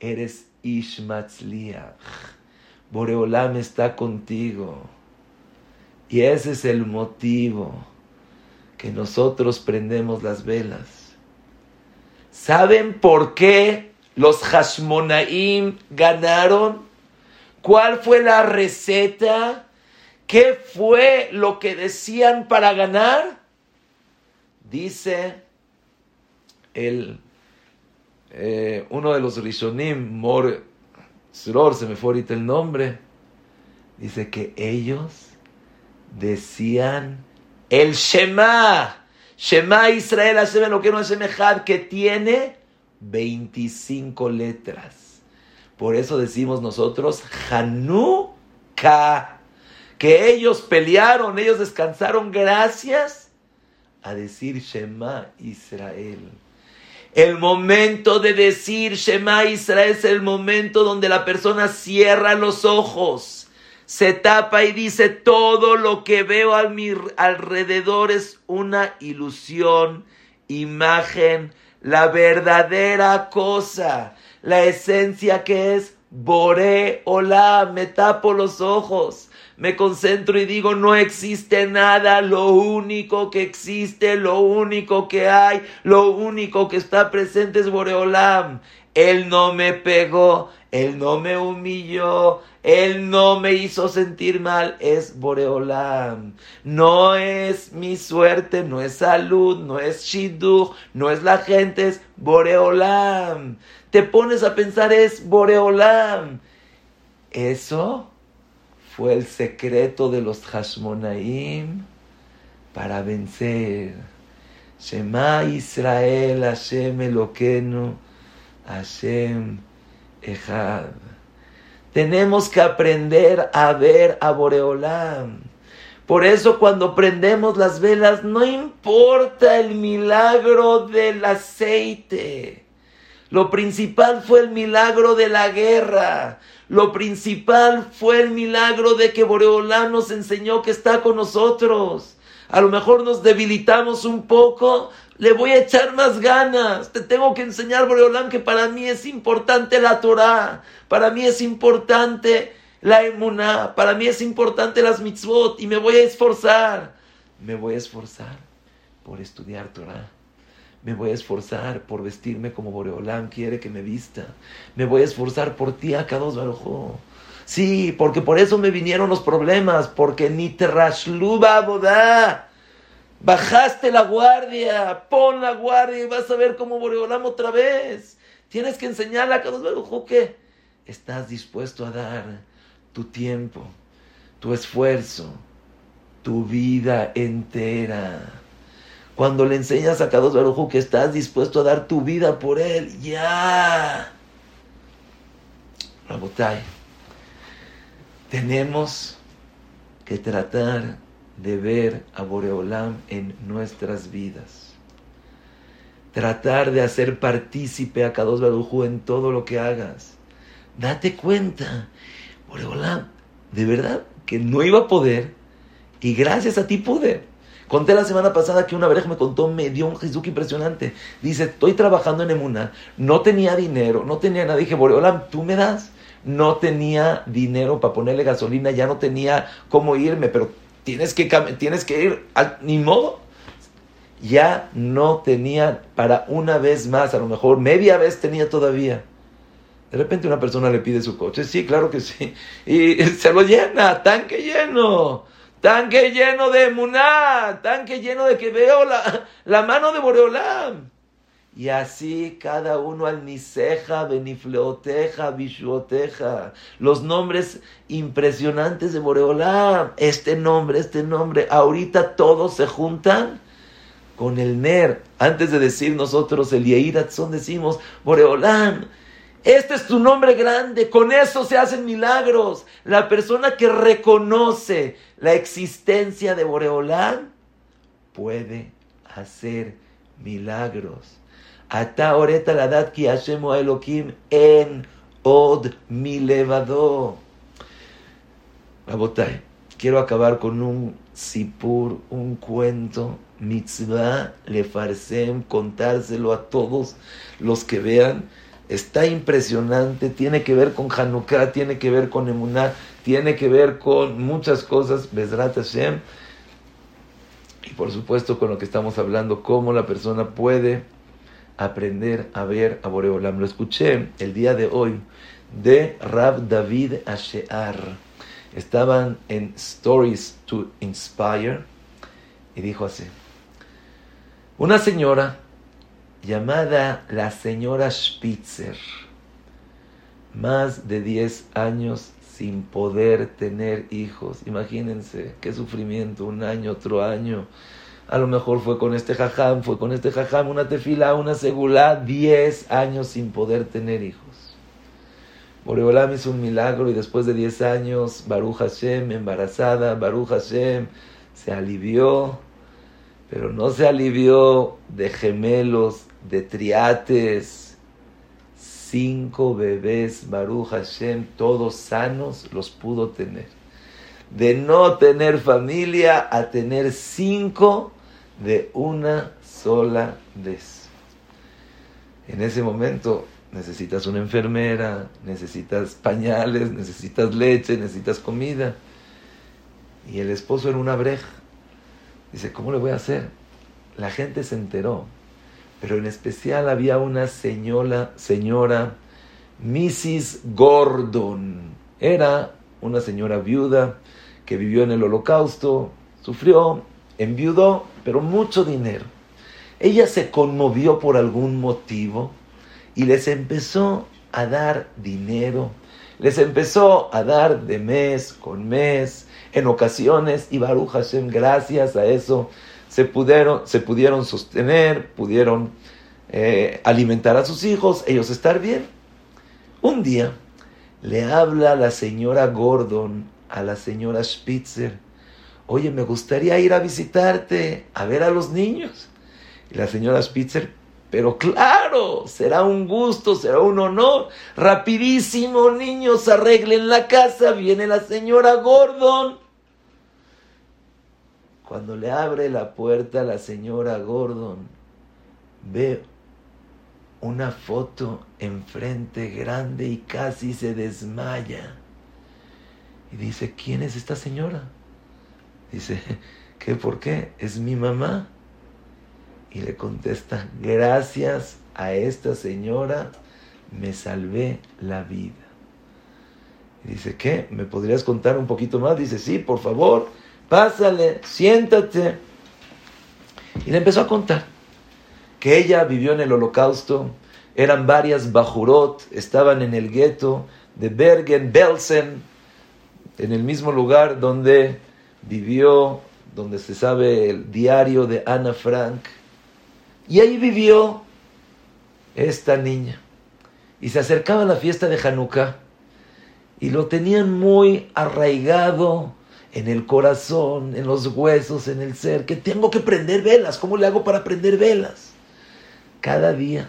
Eres Ishmatzliach. Boreolam está contigo. Y ese es el motivo que nosotros prendemos las velas. ¿Saben por qué los Hashmonaim ganaron? ¿Cuál fue la receta? ¿Qué fue lo que decían para ganar? Dice el, eh, uno de los Rishonim, Mor Sror, se me fue ahorita el nombre, dice que ellos decían el Shema, Shema Israel Hashem lo que no es que tiene 25 letras. Por eso decimos nosotros Hanukkah, que ellos pelearon, ellos descansaron gracias a decir Shema Israel. El momento de decir Shema Israel es el momento donde la persona cierra los ojos se tapa y dice, todo lo que veo a mi alrededor es una ilusión, imagen, la verdadera cosa, la esencia que es Boré, hola, me tapo los ojos, me concentro y digo, no existe nada, lo único que existe, lo único que hay, lo único que está presente es Boreolam. Él no me pegó, Él no me humilló, Él no me hizo sentir mal. Es Boreolam. No es mi suerte, no es salud, no es Shidduch, no es la gente, es Boreolam. Te pones a pensar, es Boreolam. Eso fue el secreto de los Hashmonaim para vencer. Shema Israel, Hashem Eloqueno, Hashem Echad. Tenemos que aprender a ver a Boreolam. Por eso cuando prendemos las velas no importa el milagro del aceite. Lo principal fue el milagro de la guerra. Lo principal fue el milagro de que Boreolam nos enseñó que está con nosotros. A lo mejor nos debilitamos un poco, le voy a echar más ganas. Te tengo que enseñar, Boreolam, que para mí es importante la Torah, para mí es importante la emuná, para mí es importante las mitzvot y me voy a esforzar. Me voy a esforzar por estudiar Torah me voy a esforzar por vestirme como Boreolam quiere que me vista. Me voy a esforzar por ti, Akados Barujo. Sí, porque por eso me vinieron los problemas, porque ni trashluba boda. Bajaste la guardia, pon la guardia y vas a ver cómo Boreolam otra vez. Tienes que enseñarle a Akados Barujo que estás dispuesto a dar tu tiempo, tu esfuerzo, tu vida entera cuando le enseñas a Kadosh Baruj que estás dispuesto a dar tu vida por él, ya. Tenemos que tratar de ver a Boreolam en nuestras vidas. Tratar de hacer partícipe a Kadosh Baruj en todo lo que hagas. Date cuenta, Boreolam, de verdad que no iba a poder y gracias a ti pude. Conté la semana pasada que una vez me contó, me dio un Jesús impresionante. Dice, estoy trabajando en Emuna, no tenía dinero, no tenía nada. Dije, hola, ¿tú me das? No tenía dinero para ponerle gasolina, ya no tenía cómo irme, pero tienes que, tienes que ir, ni modo. Ya no tenía para una vez más, a lo mejor media vez tenía todavía. De repente una persona le pide su coche, sí, claro que sí, y se lo llena, tanque lleno tanque lleno de emuná, tanque lleno de que veo la, la mano de Boreolam. Y así cada uno al Niseja, Benifleoteja, Bishuoteja, los nombres impresionantes de Boreolam, este nombre, este nombre, ahorita todos se juntan con el Ner. Antes de decir nosotros el Yehidatzon decimos Boreolam, este es tu nombre grande, con eso se hacen milagros. La persona que reconoce la existencia de Boreolán puede hacer milagros. Ata oreta la dat ki Elohim en od mi levado. quiero acabar con un sipur, un cuento, mitzvah, le farsem, contárselo a todos los que vean Está impresionante, tiene que ver con Hanukkah, tiene que ver con Emuná, tiene que ver con muchas cosas, Bezrat Hashem. Y por supuesto con lo que estamos hablando, cómo la persona puede aprender a ver a Boreolam. Lo escuché el día de hoy de Rab David Ashear. Estaban en Stories to Inspire y dijo así. Una señora llamada la señora Spitzer. Más de 10 años sin poder tener hijos. Imagínense qué sufrimiento, un año, otro año. A lo mejor fue con este jajam, fue con este jajam, una tefila, una segula, 10 años sin poder tener hijos. Boreolam hizo un milagro y después de 10 años, Baruch Hashem, embarazada, Baruch Hashem, se alivió, pero no se alivió de gemelos, de triates, cinco bebés, Baruch Hashem, todos sanos, los pudo tener. De no tener familia a tener cinco de una sola vez. En ese momento necesitas una enfermera, necesitas pañales, necesitas leche, necesitas comida. Y el esposo en una breja. Dice, ¿cómo le voy a hacer? La gente se enteró pero en especial había una señora, señora Mrs. Gordon. Era una señora viuda que vivió en el holocausto, sufrió, enviudó, pero mucho dinero. Ella se conmovió por algún motivo y les empezó a dar dinero, les empezó a dar de mes con mes, en ocasiones, y Baruch Hashem, gracias a eso, se pudieron, se pudieron sostener, pudieron eh, alimentar a sus hijos, ellos estar bien. Un día le habla la señora Gordon a la señora Spitzer, oye, me gustaría ir a visitarte, a ver a los niños. Y la señora Spitzer, pero claro, será un gusto, será un honor. Rapidísimo, niños, arreglen la casa, viene la señora Gordon. Cuando le abre la puerta a la señora Gordon, ve una foto enfrente grande y casi se desmaya. Y dice, ¿quién es esta señora? Dice, ¿qué por qué? Es mi mamá. Y le contesta, gracias a esta señora me salvé la vida. Y dice, ¿qué? ¿Me podrías contar un poquito más? Dice, sí, por favor pásale, siéntate. Y le empezó a contar que ella vivió en el holocausto, eran varias Bajurot, estaban en el gueto de Bergen-Belsen, en el mismo lugar donde vivió, donde se sabe el diario de Ana Frank. Y ahí vivió esta niña. Y se acercaba a la fiesta de Hanukkah. Y lo tenían muy arraigado en el corazón, en los huesos, en el ser, que tengo que prender velas. ¿Cómo le hago para prender velas? Cada día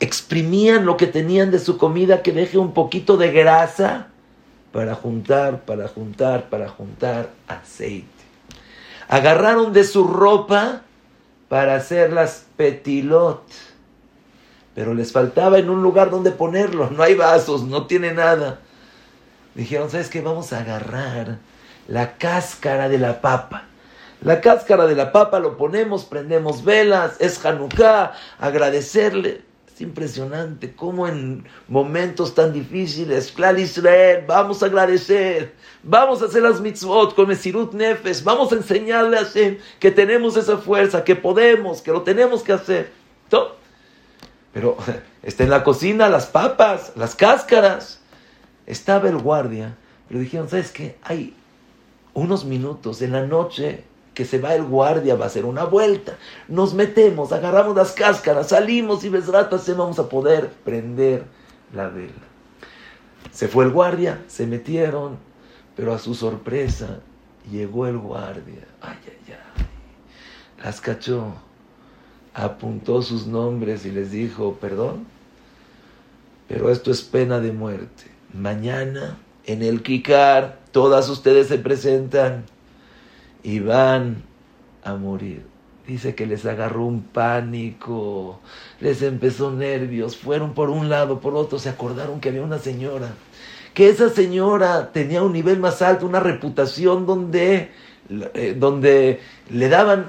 exprimían lo que tenían de su comida que deje un poquito de grasa para juntar, para juntar, para juntar aceite. Agarraron de su ropa para hacer las petilot, pero les faltaba en un lugar donde ponerlo. No hay vasos, no tiene nada. Dijeron, ¿sabes qué? Vamos a agarrar la cáscara de la papa. La cáscara de la papa lo ponemos, prendemos velas, es Hanukkah, agradecerle. Es impresionante cómo en momentos tan difíciles, Israel, vamos a agradecer, vamos a hacer las mitzvot con Mesirut Nefes, vamos a enseñarle a Hashem que tenemos esa fuerza, que podemos, que lo tenemos que hacer. Pero está en la cocina las papas, las cáscaras. Estaba el guardia, pero dijeron, ¿sabes qué? Hay unos minutos en la noche que se va el guardia, va a hacer una vuelta. Nos metemos, agarramos las cáscaras, salimos y Besrata se vamos a poder prender la vela. Se fue el guardia, se metieron, pero a su sorpresa llegó el guardia. Ay, ay, ay. Las cachó, apuntó sus nombres y les dijo, perdón, pero esto es pena de muerte mañana en el Kikar todas ustedes se presentan y van a morir. Dice que les agarró un pánico, les empezó nervios, fueron por un lado, por otro, se acordaron que había una señora, que esa señora tenía un nivel más alto, una reputación donde, eh, donde le daban,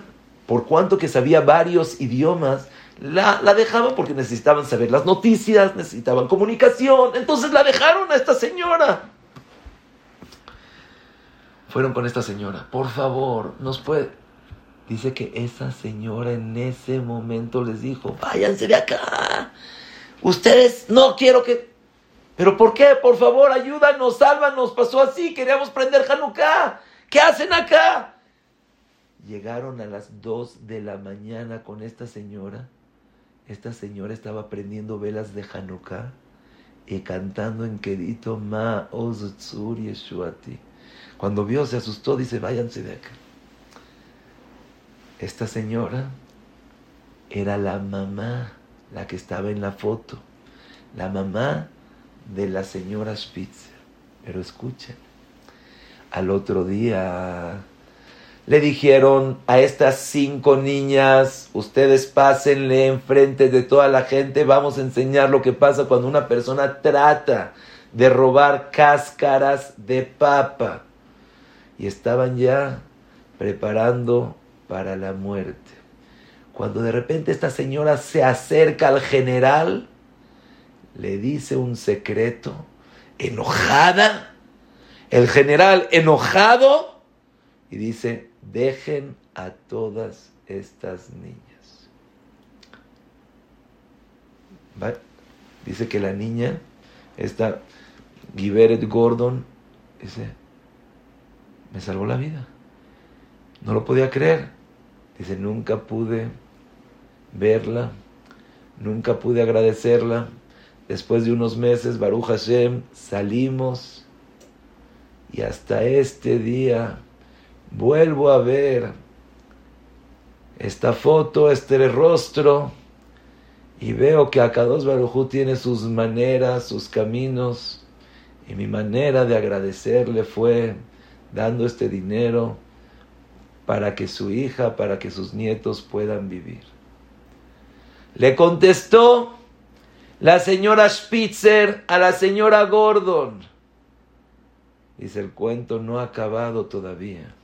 por cuanto que sabía varios idiomas, la, la dejaban porque necesitaban saber las noticias, necesitaban comunicación, entonces la dejaron a esta señora. Fueron con esta señora, por favor, nos puede... Dice que esa señora en ese momento les dijo, váyanse de acá, ustedes no quiero que... ¿Pero por qué? Por favor, ayúdanos, sálvanos, pasó así, queríamos prender Hanukkah, ¿qué hacen acá? Llegaron a las dos de la mañana con esta señora esta señora estaba prendiendo velas de Hanukkah y cantando en Kedito Ma Ozutsur Yeshuati. Cuando vio, se asustó, dice, váyanse de acá. Esta señora era la mamá, la que estaba en la foto, la mamá de la señora Spitzer. Pero escuchen, al otro día le dijeron a estas cinco niñas, ustedes pásenle enfrente de toda la gente, vamos a enseñar lo que pasa cuando una persona trata de robar cáscaras de papa. Y estaban ya preparando para la muerte. Cuando de repente esta señora se acerca al general, le dice un secreto, enojada, el general enojado, y dice, dejen a todas estas niñas. Dice que la niña, esta Giveret Gordon, dice, me salvó la vida. No lo podía creer. Dice, nunca pude verla, nunca pude agradecerla. Después de unos meses, Baruch Hashem, salimos y hasta este día vuelvo a ver esta foto, este rostro, y veo que Akados Barujú tiene sus maneras, sus caminos, y mi manera de agradecerle fue dando este dinero para que su hija, para que sus nietos puedan vivir. Le contestó la señora Spitzer a la señora Gordon. Dice, el cuento no ha acabado todavía.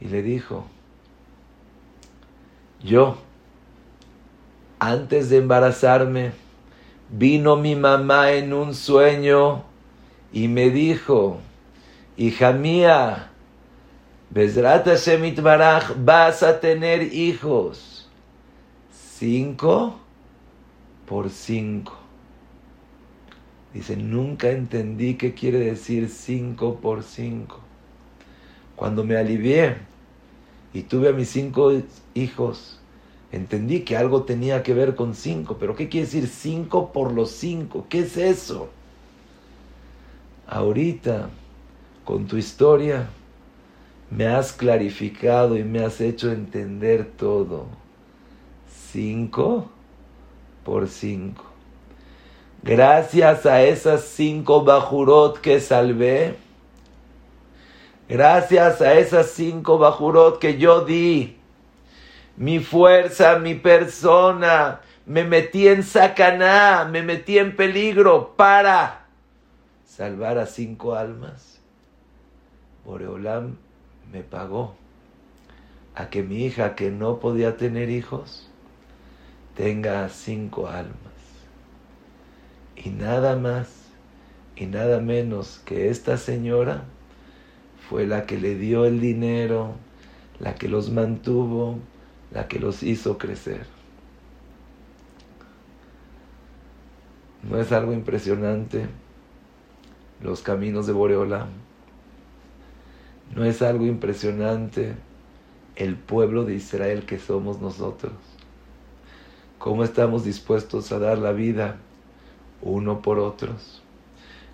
Y le dijo, yo, antes de embarazarme, vino mi mamá en un sueño y me dijo, hija mía, Bezrat vas a tener hijos. Cinco por cinco. Dice, nunca entendí qué quiere decir cinco por cinco. Cuando me alivié y tuve a mis cinco hijos, entendí que algo tenía que ver con cinco. Pero ¿qué quiere decir cinco por los cinco? ¿Qué es eso? Ahorita, con tu historia, me has clarificado y me has hecho entender todo. Cinco por cinco. Gracias a esas cinco bajurot que salvé, gracias a esas cinco bajurot que yo di, mi fuerza, mi persona, me metí en sacaná, me metí en peligro para salvar a cinco almas. Boreolam me pagó a que mi hija que no podía tener hijos tenga cinco almas. Y nada más y nada menos que esta señora fue la que le dio el dinero, la que los mantuvo, la que los hizo crecer. ¿No es algo impresionante los caminos de Boreola? ¿No es algo impresionante el pueblo de Israel que somos nosotros? ¿Cómo estamos dispuestos a dar la vida uno por otros?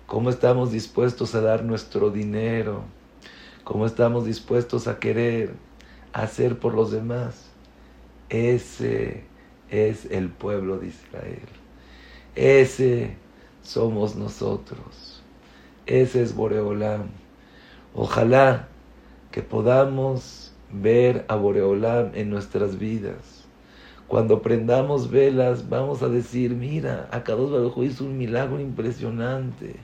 ¿Cómo estamos dispuestos a dar nuestro dinero? ¿Cómo estamos dispuestos a querer hacer por los demás? Ese es el pueblo de Israel. Ese somos nosotros. Ese es Boreolam. Ojalá que podamos ver a Boreolam en nuestras vidas cuando prendamos velas, vamos a decir, mira, Akados Barujú hizo un milagro impresionante.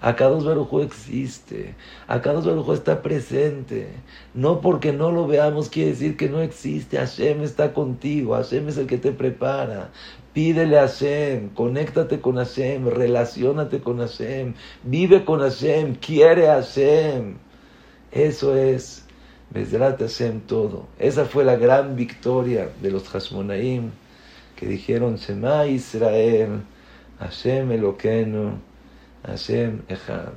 Akados Barujú existe. Akados Barujú está presente. No porque no lo veamos quiere decir que no existe. Hashem está contigo. Hashem es el que te prepara. Pídele a Hashem, conéctate con Hashem, relacionate con Hashem, vive con Hashem, quiere a Hashem. Eso es Todo. Esa fue la gran victoria de los Hashmonaim que dijeron Shema Israel, Hashem Eloqueno, Hashem Echad.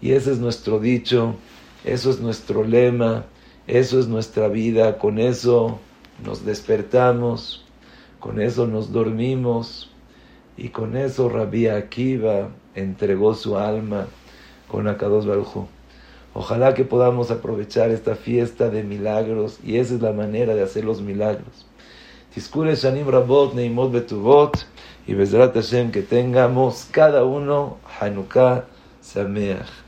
Y ese es nuestro dicho, eso es nuestro lema, eso es nuestra vida, con eso nos despertamos, con eso nos dormimos y con eso Rabbi Akiva entregó su alma con Akados Baruj Ojalá que podamos aprovechar esta fiesta de milagros y esa es la manera de hacer los milagros. Tiskure Shanim Rabot Neimot Betuvot y Bezrat Hashem que tengamos cada uno Hanukkah Sameach.